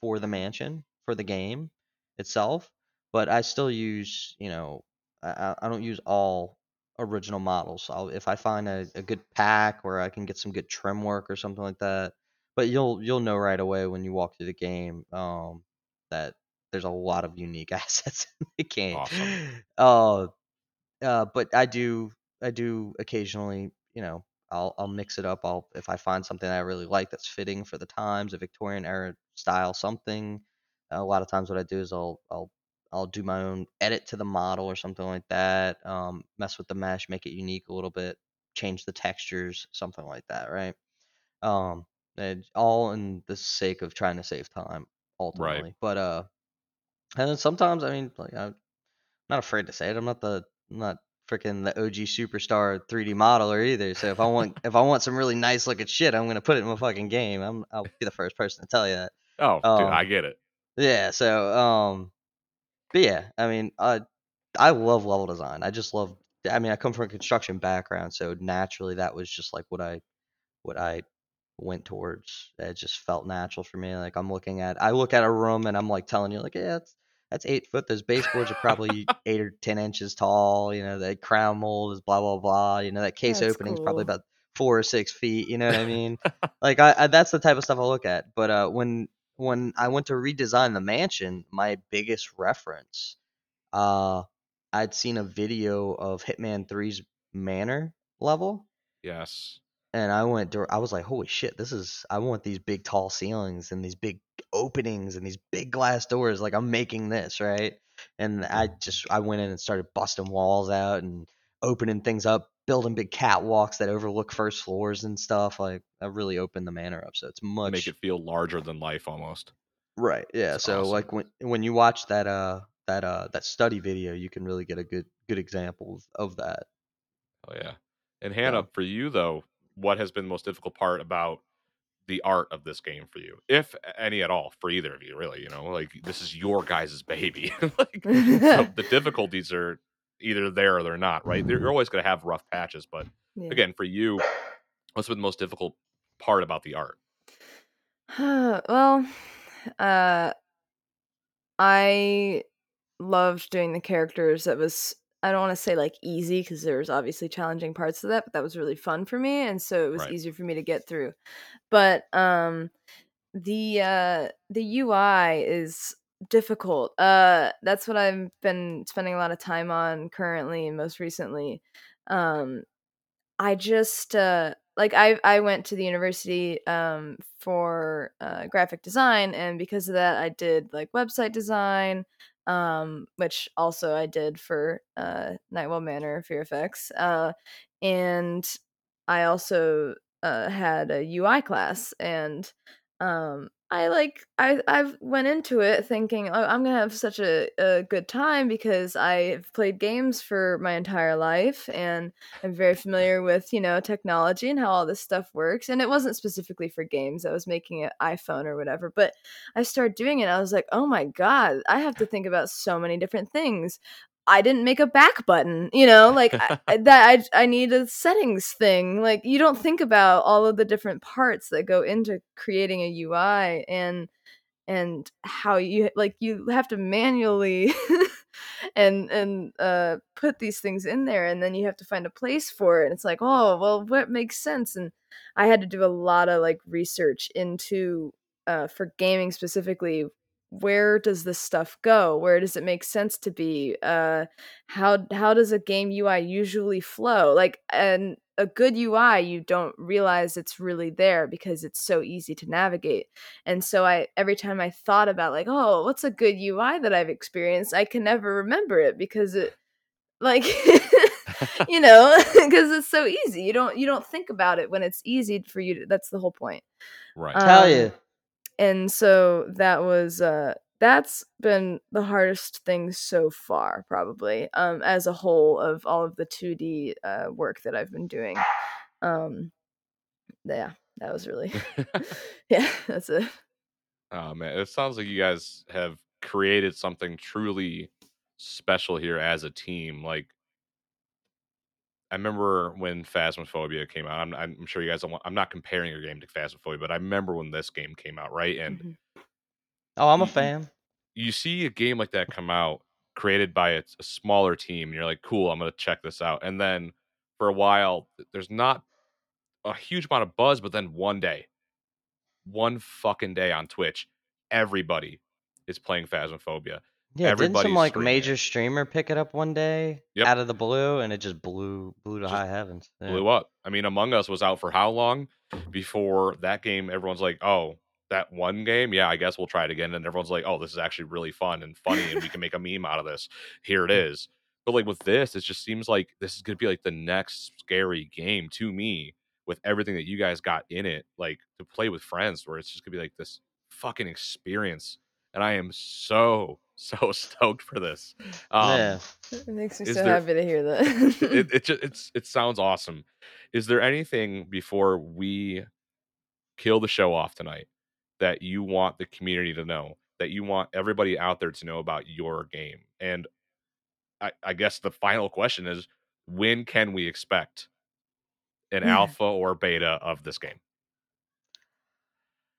for the mansion for the game itself, but I still use you know I I I don't use all original models. I'll, if I find a, a good pack where I can get some good trim work or something like that, but you'll you'll know right away when you walk through the game um, that there's a lot of unique [LAUGHS] assets in the game. Awesome. Uh, uh, but I do I do occasionally, you know, I'll I'll mix it up. I'll if I find something I really like that's fitting for the times, a Victorian era style something. A lot of times, what I do is I'll I'll I'll do my own edit to the model or something like that. Um, mess with the mesh, make it unique a little bit, change the textures, something like that, right? Um, and all in the sake of trying to save time ultimately. But uh, and then sometimes I mean, like I'm not afraid to say it. I'm not the I'm not freaking the OG superstar 3D modeler either. So if I want [LAUGHS] if I want some really nice looking shit, I'm gonna put it in my fucking game. I'm I'll be the first person to tell you that. Oh, dude, Um, I get it. Yeah. So um, but yeah, I mean, uh, I love level design. I just love. I mean, I come from a construction background, so naturally that was just like what I what I went towards. It just felt natural for me. Like I'm looking at I look at a room and I'm like telling you like, yeah, that's that's eight foot. Those baseboards are probably [LAUGHS] eight or ten inches tall. You know, the crown mold is blah blah blah. You know, that case That's opening is probably about four or six feet. You know what I [LAUGHS] mean? like I, I that's the type of stuff I look at. But uh, when when I went to redesign the mansion, my biggest reference, uh, I'd seen a video of Hitman 3's manor level Yes. And I went I was like, holy shit, this is I want these big tall ceilings and these big openings and these big glass doors. Like I'm making this, right? And I just I went in and started busting walls out and opening things up, building big catwalks that overlook first floors and stuff. Like I really opened the manor up so it's much Make it feel larger than life almost. right. Yeah. That's so awesome. like when when you watch that uh that uh that study video, you can really get a good good example of, of that. Oh yeah. And Hannah, for you though, what has been the most difficult part about the art of this game for you, if any at all, for either of you? Really, you know, like this is your guys' baby. [LAUGHS] like so [LAUGHS] the difficulties are either there or they're not, right? You're always going to have rough patches, but Yeah. again, for you, what's been the most difficult part about the art? well, uh, I loved doing the characters. That was I don't want to say like easy because there was obviously challenging parts of that, but that was really fun for me, and so it was Right. easier for me to get through. But um, the uh, the UI is difficult. Uh, that's what I've been spending a lot of time on currently, and most recently. Um, I just uh like I I went to the university um for uh graphic design and because of that I did like website design um which also I did for uh Nightwell Manor Fear Effects uh and I also uh had a UI class and um I like I I went into it thinking oh, I'm gonna have such a, a good time because I've played games for my entire life and I'm very familiar with, you know, technology and how all this stuff works. And it wasn't specifically for games. I was making an iPhone or whatever. But I started doing it. I was like, oh my God, I have to think about so many different things. I didn't make a back button, you know, [LAUGHS] like I, that. I, I need a settings thing. Like you don't think about all of the different parts that go into creating a UI and and how you like you have to manually [LAUGHS] and and uh put these things in there and then you have to find a place for it and it's like oh well what makes sense and i had to do a lot of like research into uh for gaming specifically where does this stuff go where does it make sense to be uh how how does a game ui usually flow like and a good ui you don't realize it's really there because it's so easy to navigate and so I every time I thought about like, oh, what's a good UI that I've experienced, I can never remember it because it like [LAUGHS] [LAUGHS] you know, [LAUGHS] because it's so easy. You don't you don't think about it when it's easy for you to that's the whole point. Right. Tell Um, you. And so that was uh that's been the hardest thing so far probably um as a whole of all of the 2D uh work that I've been doing. Um yeah, that was really [LAUGHS] [LAUGHS] yeah, that's it. Oh man, it sounds like you guys have created something truly special here as a team. Like, I remember when Phasmophobia came out. I'm, I'm sure you guys don't want. I'm not comparing your game to Phasmophobia, but I remember when this game came out, right? And Mhm. Oh, I'm a y- y- fan. you see a game like that come out, created by a, a smaller team, and you're like, "Cool, I'm gonna check this out." And then for a while, there's not a huge amount of buzz, but then one day, one fucking day on Twitch, everybody is playing Phasmophobia. Yeah, didn't some like streaming it. major streamer pick it up one day Yep. out of the blue and it just blew blew to Just high heavens. Yeah. blew up. I mean, Among Us was out for how long before that game? Everyone's like, "Oh, that one game, yeah, I guess we'll try it again." And everyone's like, "Oh, this is actually really fun and funny, and we can make a meme out of this." Here it [LAUGHS] is. But like with this, it just seems like this is gonna be like the next scary game to me with everything that you guys got in it, like to play with friends, where it's just gonna be like this fucking experience. And I am so so [LAUGHS] stoked for this. Um, yeah. It makes me so there- happy to hear that. it it [LAUGHS] just it's it sounds awesome. Is there anything before we kill the show off tonight that you want the community to know that you want everybody out there to know about your game? And I, I guess the final question is when can we expect an alpha or beta of this game?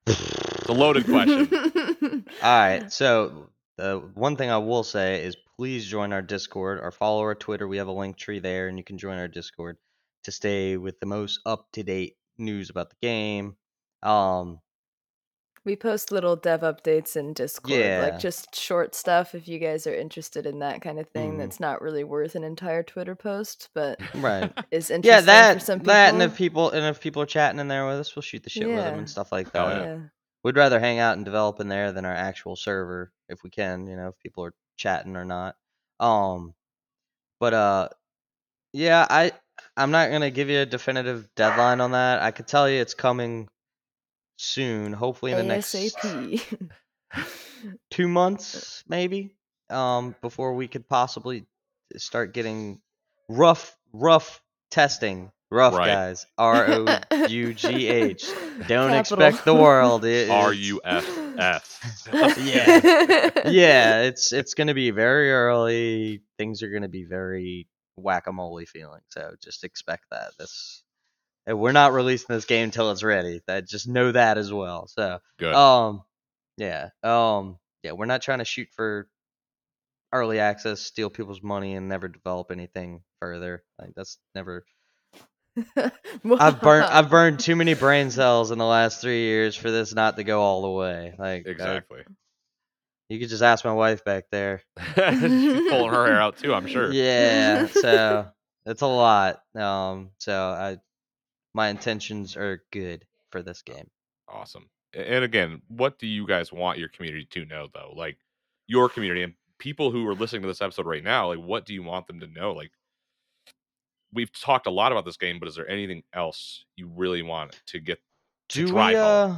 [LAUGHS] It's a loaded question. All right. So the one thing I will say is please join our Discord or follow our Twitter. We have a link tree there, and you can join our Discord to stay with the most up to date news about the game. Um, we post little dev updates in Discord, Yeah. like just short stuff if you guys are interested in that kind of thing. Mhm. That's not really worth an entire Twitter post, but [LAUGHS] right. is interesting yeah, for that some people. that, and if people and if people are chatting in there with us, we'll shoot the shit with them and stuff like Oh, that. yeah. yeah. We'd rather hang out and develop in there than our actual server if we can, you know, if people are chatting or not. Um but uh yeah, I I'm not going to give you a definitive deadline on that. I could tell you it's coming soon, hopefully in the next [LAUGHS] 2 months maybe. Um before we could possibly start getting rough rough testing. Rough Right. guys. R O U G H. [LAUGHS] Don't Capital. expect the world. It- R U F F. [LAUGHS] [LAUGHS] Yeah. yeah, it's it's gonna be very early. Things are gonna be very whack a mole feeling. So just expect that. This and we're not releasing this game until it's ready. That just know that as well. So Good. um yeah. Um yeah, we're not trying to shoot for early access, steal people's money and never develop anything further. Like that's never [LAUGHS] I've burned I've [LAUGHS] burned too many brain cells in the last three years for this not to go all the way. Like I- exactly. you could just ask my wife back there. [LAUGHS] She's pulling her hair out too, I'm sure. Yeah, so it's a lot. Um, so I, my intentions are good for this game. Awesome. And again, what do you guys want your community to know though? Like your community and people who are listening to this episode right now, like what do you want them to know? Like we've talked a lot about this game, but is there anything else you really want to get to Do drive we? Uh,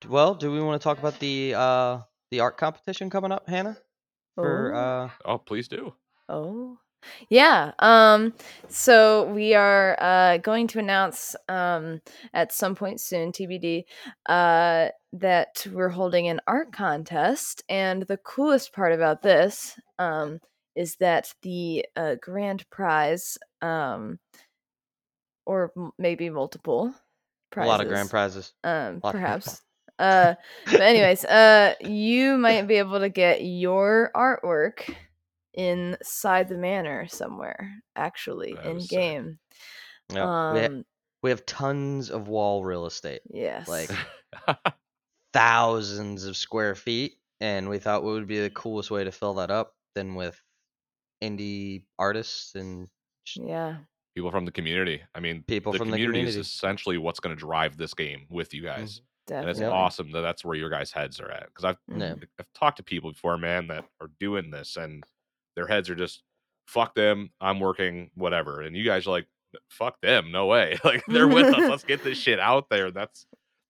d- well, do we want to talk about the uh the art competition coming up, Hannah? For Oh. uh, Oh, please do. Oh. Yeah. Um so we are uh going to announce um at some point soon TBD uh that we're holding an art contest and the coolest part about this um is that the uh, grand prize um or m- maybe multiple a lot of grand prizes. um perhaps uh but [LAUGHS] anyways uh you might be able to get your artwork inside the manor somewhere actually in is sick. game we, ha- um we have tons of wall real estate, yes like [LAUGHS] thousands of square feet, and we thought what would be the coolest way to fill that up than with indie artists and yeah People from the community. I mean, People the from the community is essentially what's going to drive this game with you guys. Mm-hmm. And it's definitely awesome that that's where your guys' heads are at. Because I've Yeah. I've talked to people before, man, that are doing this, and their heads are just fuck them. I'm working, whatever. And you guys are like, fuck them, no way. [LAUGHS] like they're with us. [LAUGHS] Let's get this shit out there. That's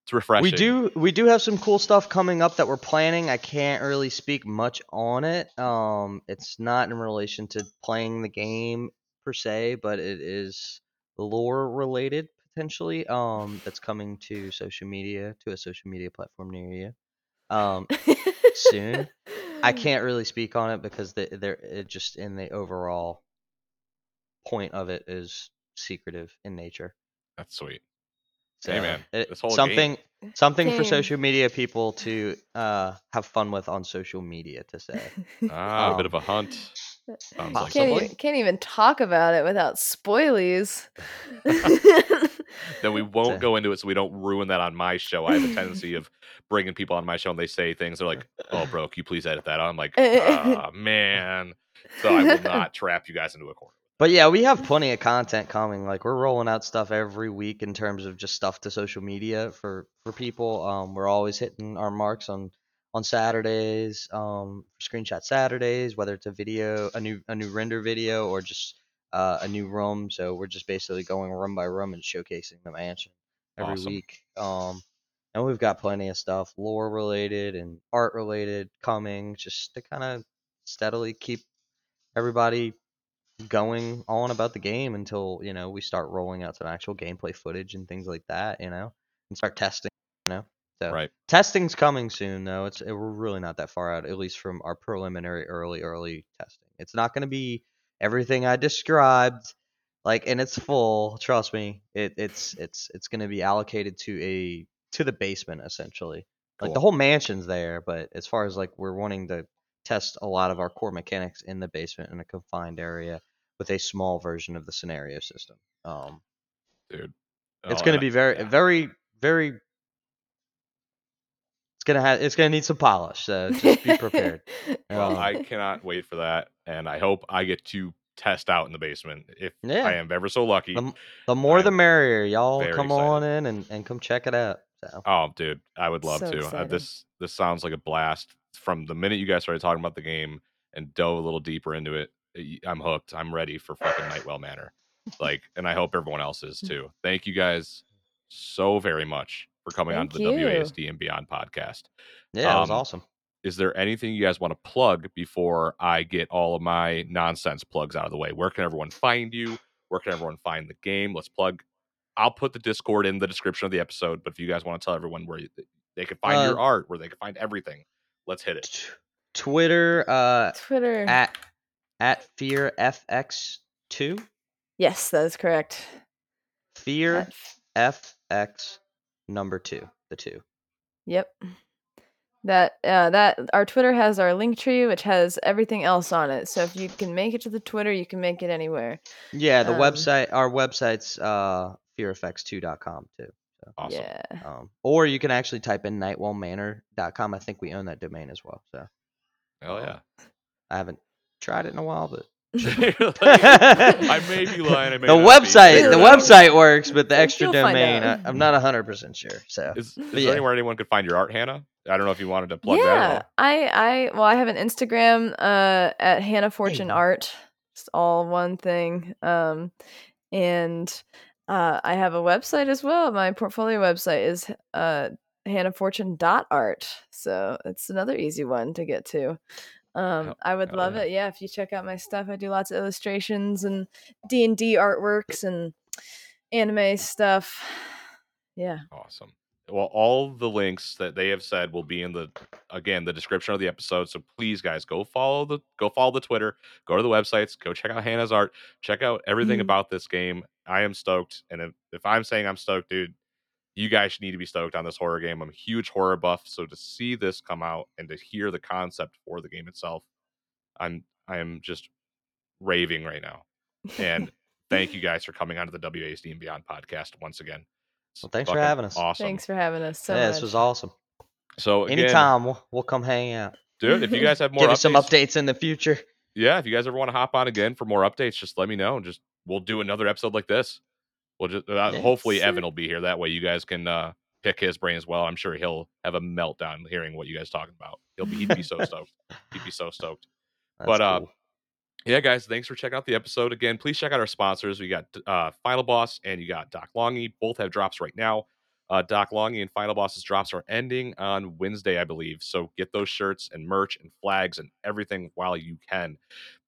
it's refreshing. We do we do have some cool stuff coming up that we're planning. I can't really speak much on it. Um, it's not in relation to playing the game per se, but it is lore related potentially. Um, that's coming to social media to a social media platform near you. Um, soon. I [LAUGHS] can't really speak on it because they, they're it just in the overall point of it is secretive in nature. That's sweet. So Hey, man, it- this whole game- something something for social media people to uh have fun with on social media to say. [LAUGHS] Ah, a bit Um, of a hunt. Sounds like can't, even, can't even talk about it without spoilies then we [LAUGHS] won't So- go into it so we don't ruin that on my show. I have a tendency of [LAUGHS] bringing people on my show and they say things. They're like, "Oh, bro, can you please edit that?" I'm like, "Ah, man." So I will not trap you guys into a corner. But yeah, we have plenty of content coming. Like we're rolling out stuff every week in terms of just stuff to social media for for people. Um, we're always hitting our marks on on Saturdays, um, screenshot Saturdays, whether it's a video, a new a new render video, or just uh, a new room. So we're just basically going room by room and showcasing the mansion every Awesome. week. Um, and we've got plenty of stuff lore related and art related coming, just to kind of steadily keep everybody going on about the game until you know we start rolling out some actual gameplay footage and things like that. You know, and start testing. You know, so Right. testing's coming soon though. It's eh, we're really not that far out, at least from our preliminary early early testing. It's not going to be everything I described like and it's full trust me it, it's it's it's going to be allocated to a to the basement essentially like the whole mansion's there but as far as like we're wanting to test a lot of our core mechanics in the basement in a confined area with a small version of the scenario system um dude. it's Oh, going to be very yeah. very very it's going to have it's going to need some polish so just be prepared [LAUGHS] Well, Um, I cannot wait for that, and I hope I get to test out in the basement if Yeah. I am ever so lucky. the, the more the I'm merrier y'all very come on in and, and come check it out so Oh, dude, I would love So to. Uh, this this sounds like a blast. From the minute you guys started talking about the game and dove a little deeper into it, y- I'm hooked. I'm ready for fucking [LAUGHS] Nightwell Manor. Like, and I hope everyone else is too. Thank you guys so very much for coming on to the you. WASD and Beyond podcast. yeah it was Um, awesome Is there anything you guys want to plug before I get all of my nonsense plugs out of the way? Where can everyone find you? Where can everyone find the game? Let's plug. I'll put the Discord in the description of the episode, but if you guys want to tell everyone where you, they can find your Uh, art, where they can find everything, let's hit it. T- Twitter uh Twitter. at at fear fx two yes, that is correct. fear At- fx number two the two. Yep. That uh, that our Twitter has our link tree, which has everything else on it. So if you can make it to the Twitter, you can make it anywhere. Yeah, the Um, website our website's uh fearfx2.com too. Awesome. Yeah. Um, or you can actually type in nightwellmanor.com. I think we own that domain as well. So Hell yeah. I haven't tried it in a while, but [LAUGHS] [LAUGHS] [LAUGHS] I may be lying. I may the website the website works, but the extra You'll find domain I, I'm not hundred percent sure. So Is, is But there yeah. anywhere anyone could find your art, Hannah? I don't know if you wanted to plug that. Yeah, all. I I well, I have an Instagram uh at Hannah Fortune Hey. Art, It's all one thing. Um, and uh, I have a website as well. My portfolio website is uh hannahfortune.art. So it's another easy one to get to. Um, I would love yeah. it. Yeah, if you check out my stuff, I do lots of illustrations and D and D artworks and anime stuff. [SIGHS] Yeah. Awesome. Well, all the links that they have said will be in the again the description of the episode. So please, guys, go follow the go follow the Twitter, go to the websites, go check out Hannah's art, check out everything Mhm. about this game. I am stoked, and if, if I'm saying I'm stoked, dude, you guys need to be stoked on this horror game. I'm a huge horror buff, so to see this come out and to hear the concept for the game itself, I'm I am just raving right now. And thank you [LAUGHS] guys for coming onto the WASD and Beyond podcast once again. It's Well, thanks for having us. Awesome. Thanks for having us. So yeah, much. this was awesome. So again, Anytime we'll, we'll come hang out. dude, if you guys have [LAUGHS] more Give updates, some updates in the future. yeah, if you guys ever want to hop on again for more updates, just let me know. and Just we'll do another episode like this. We'll just uh, hopefully. Evan will be here. That way you guys can uh, pick his brain as well. I'm sure he'll have a meltdown hearing what you guys talking about. He'll be he'd be so [LAUGHS] stoked. He'd be so stoked. That's But, uh, yeah, guys, thanks for checking out the episode. Again, please check out our sponsors. We got uh, Final Boss and you got Doc Longy. Both have drops right now. Uh, Doc Longy and Final Boss's drops are ending on Wednesday, I believe. So get those shirts and merch and flags and everything while you can.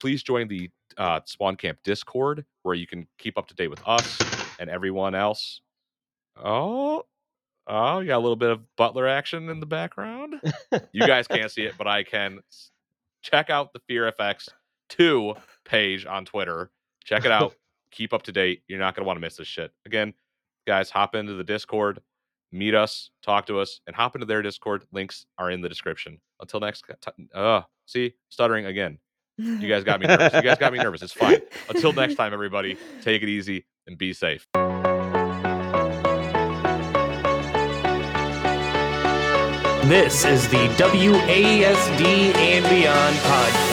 Please join the uh, Spawn Camp Discord where you can keep up to date with us and everyone else. Oh, oh, you got a little bit of Butler action in the background. you guys [LAUGHS] can't see it, but I can. Check out the Fear FX 2 page on Twitter. Check it out. [LAUGHS] Keep up to date. You're not going to want to miss this shit. Again, guys, hop into the Discord, meet us, talk to us, and hop into their Discord. Links are in the description. Until next time. Uh, see, stuttering again. You guys got me nervous. You guys got me nervous. It's fine. Until next time, everybody, take it easy and be safe. This is the WASD and Beyond podcast.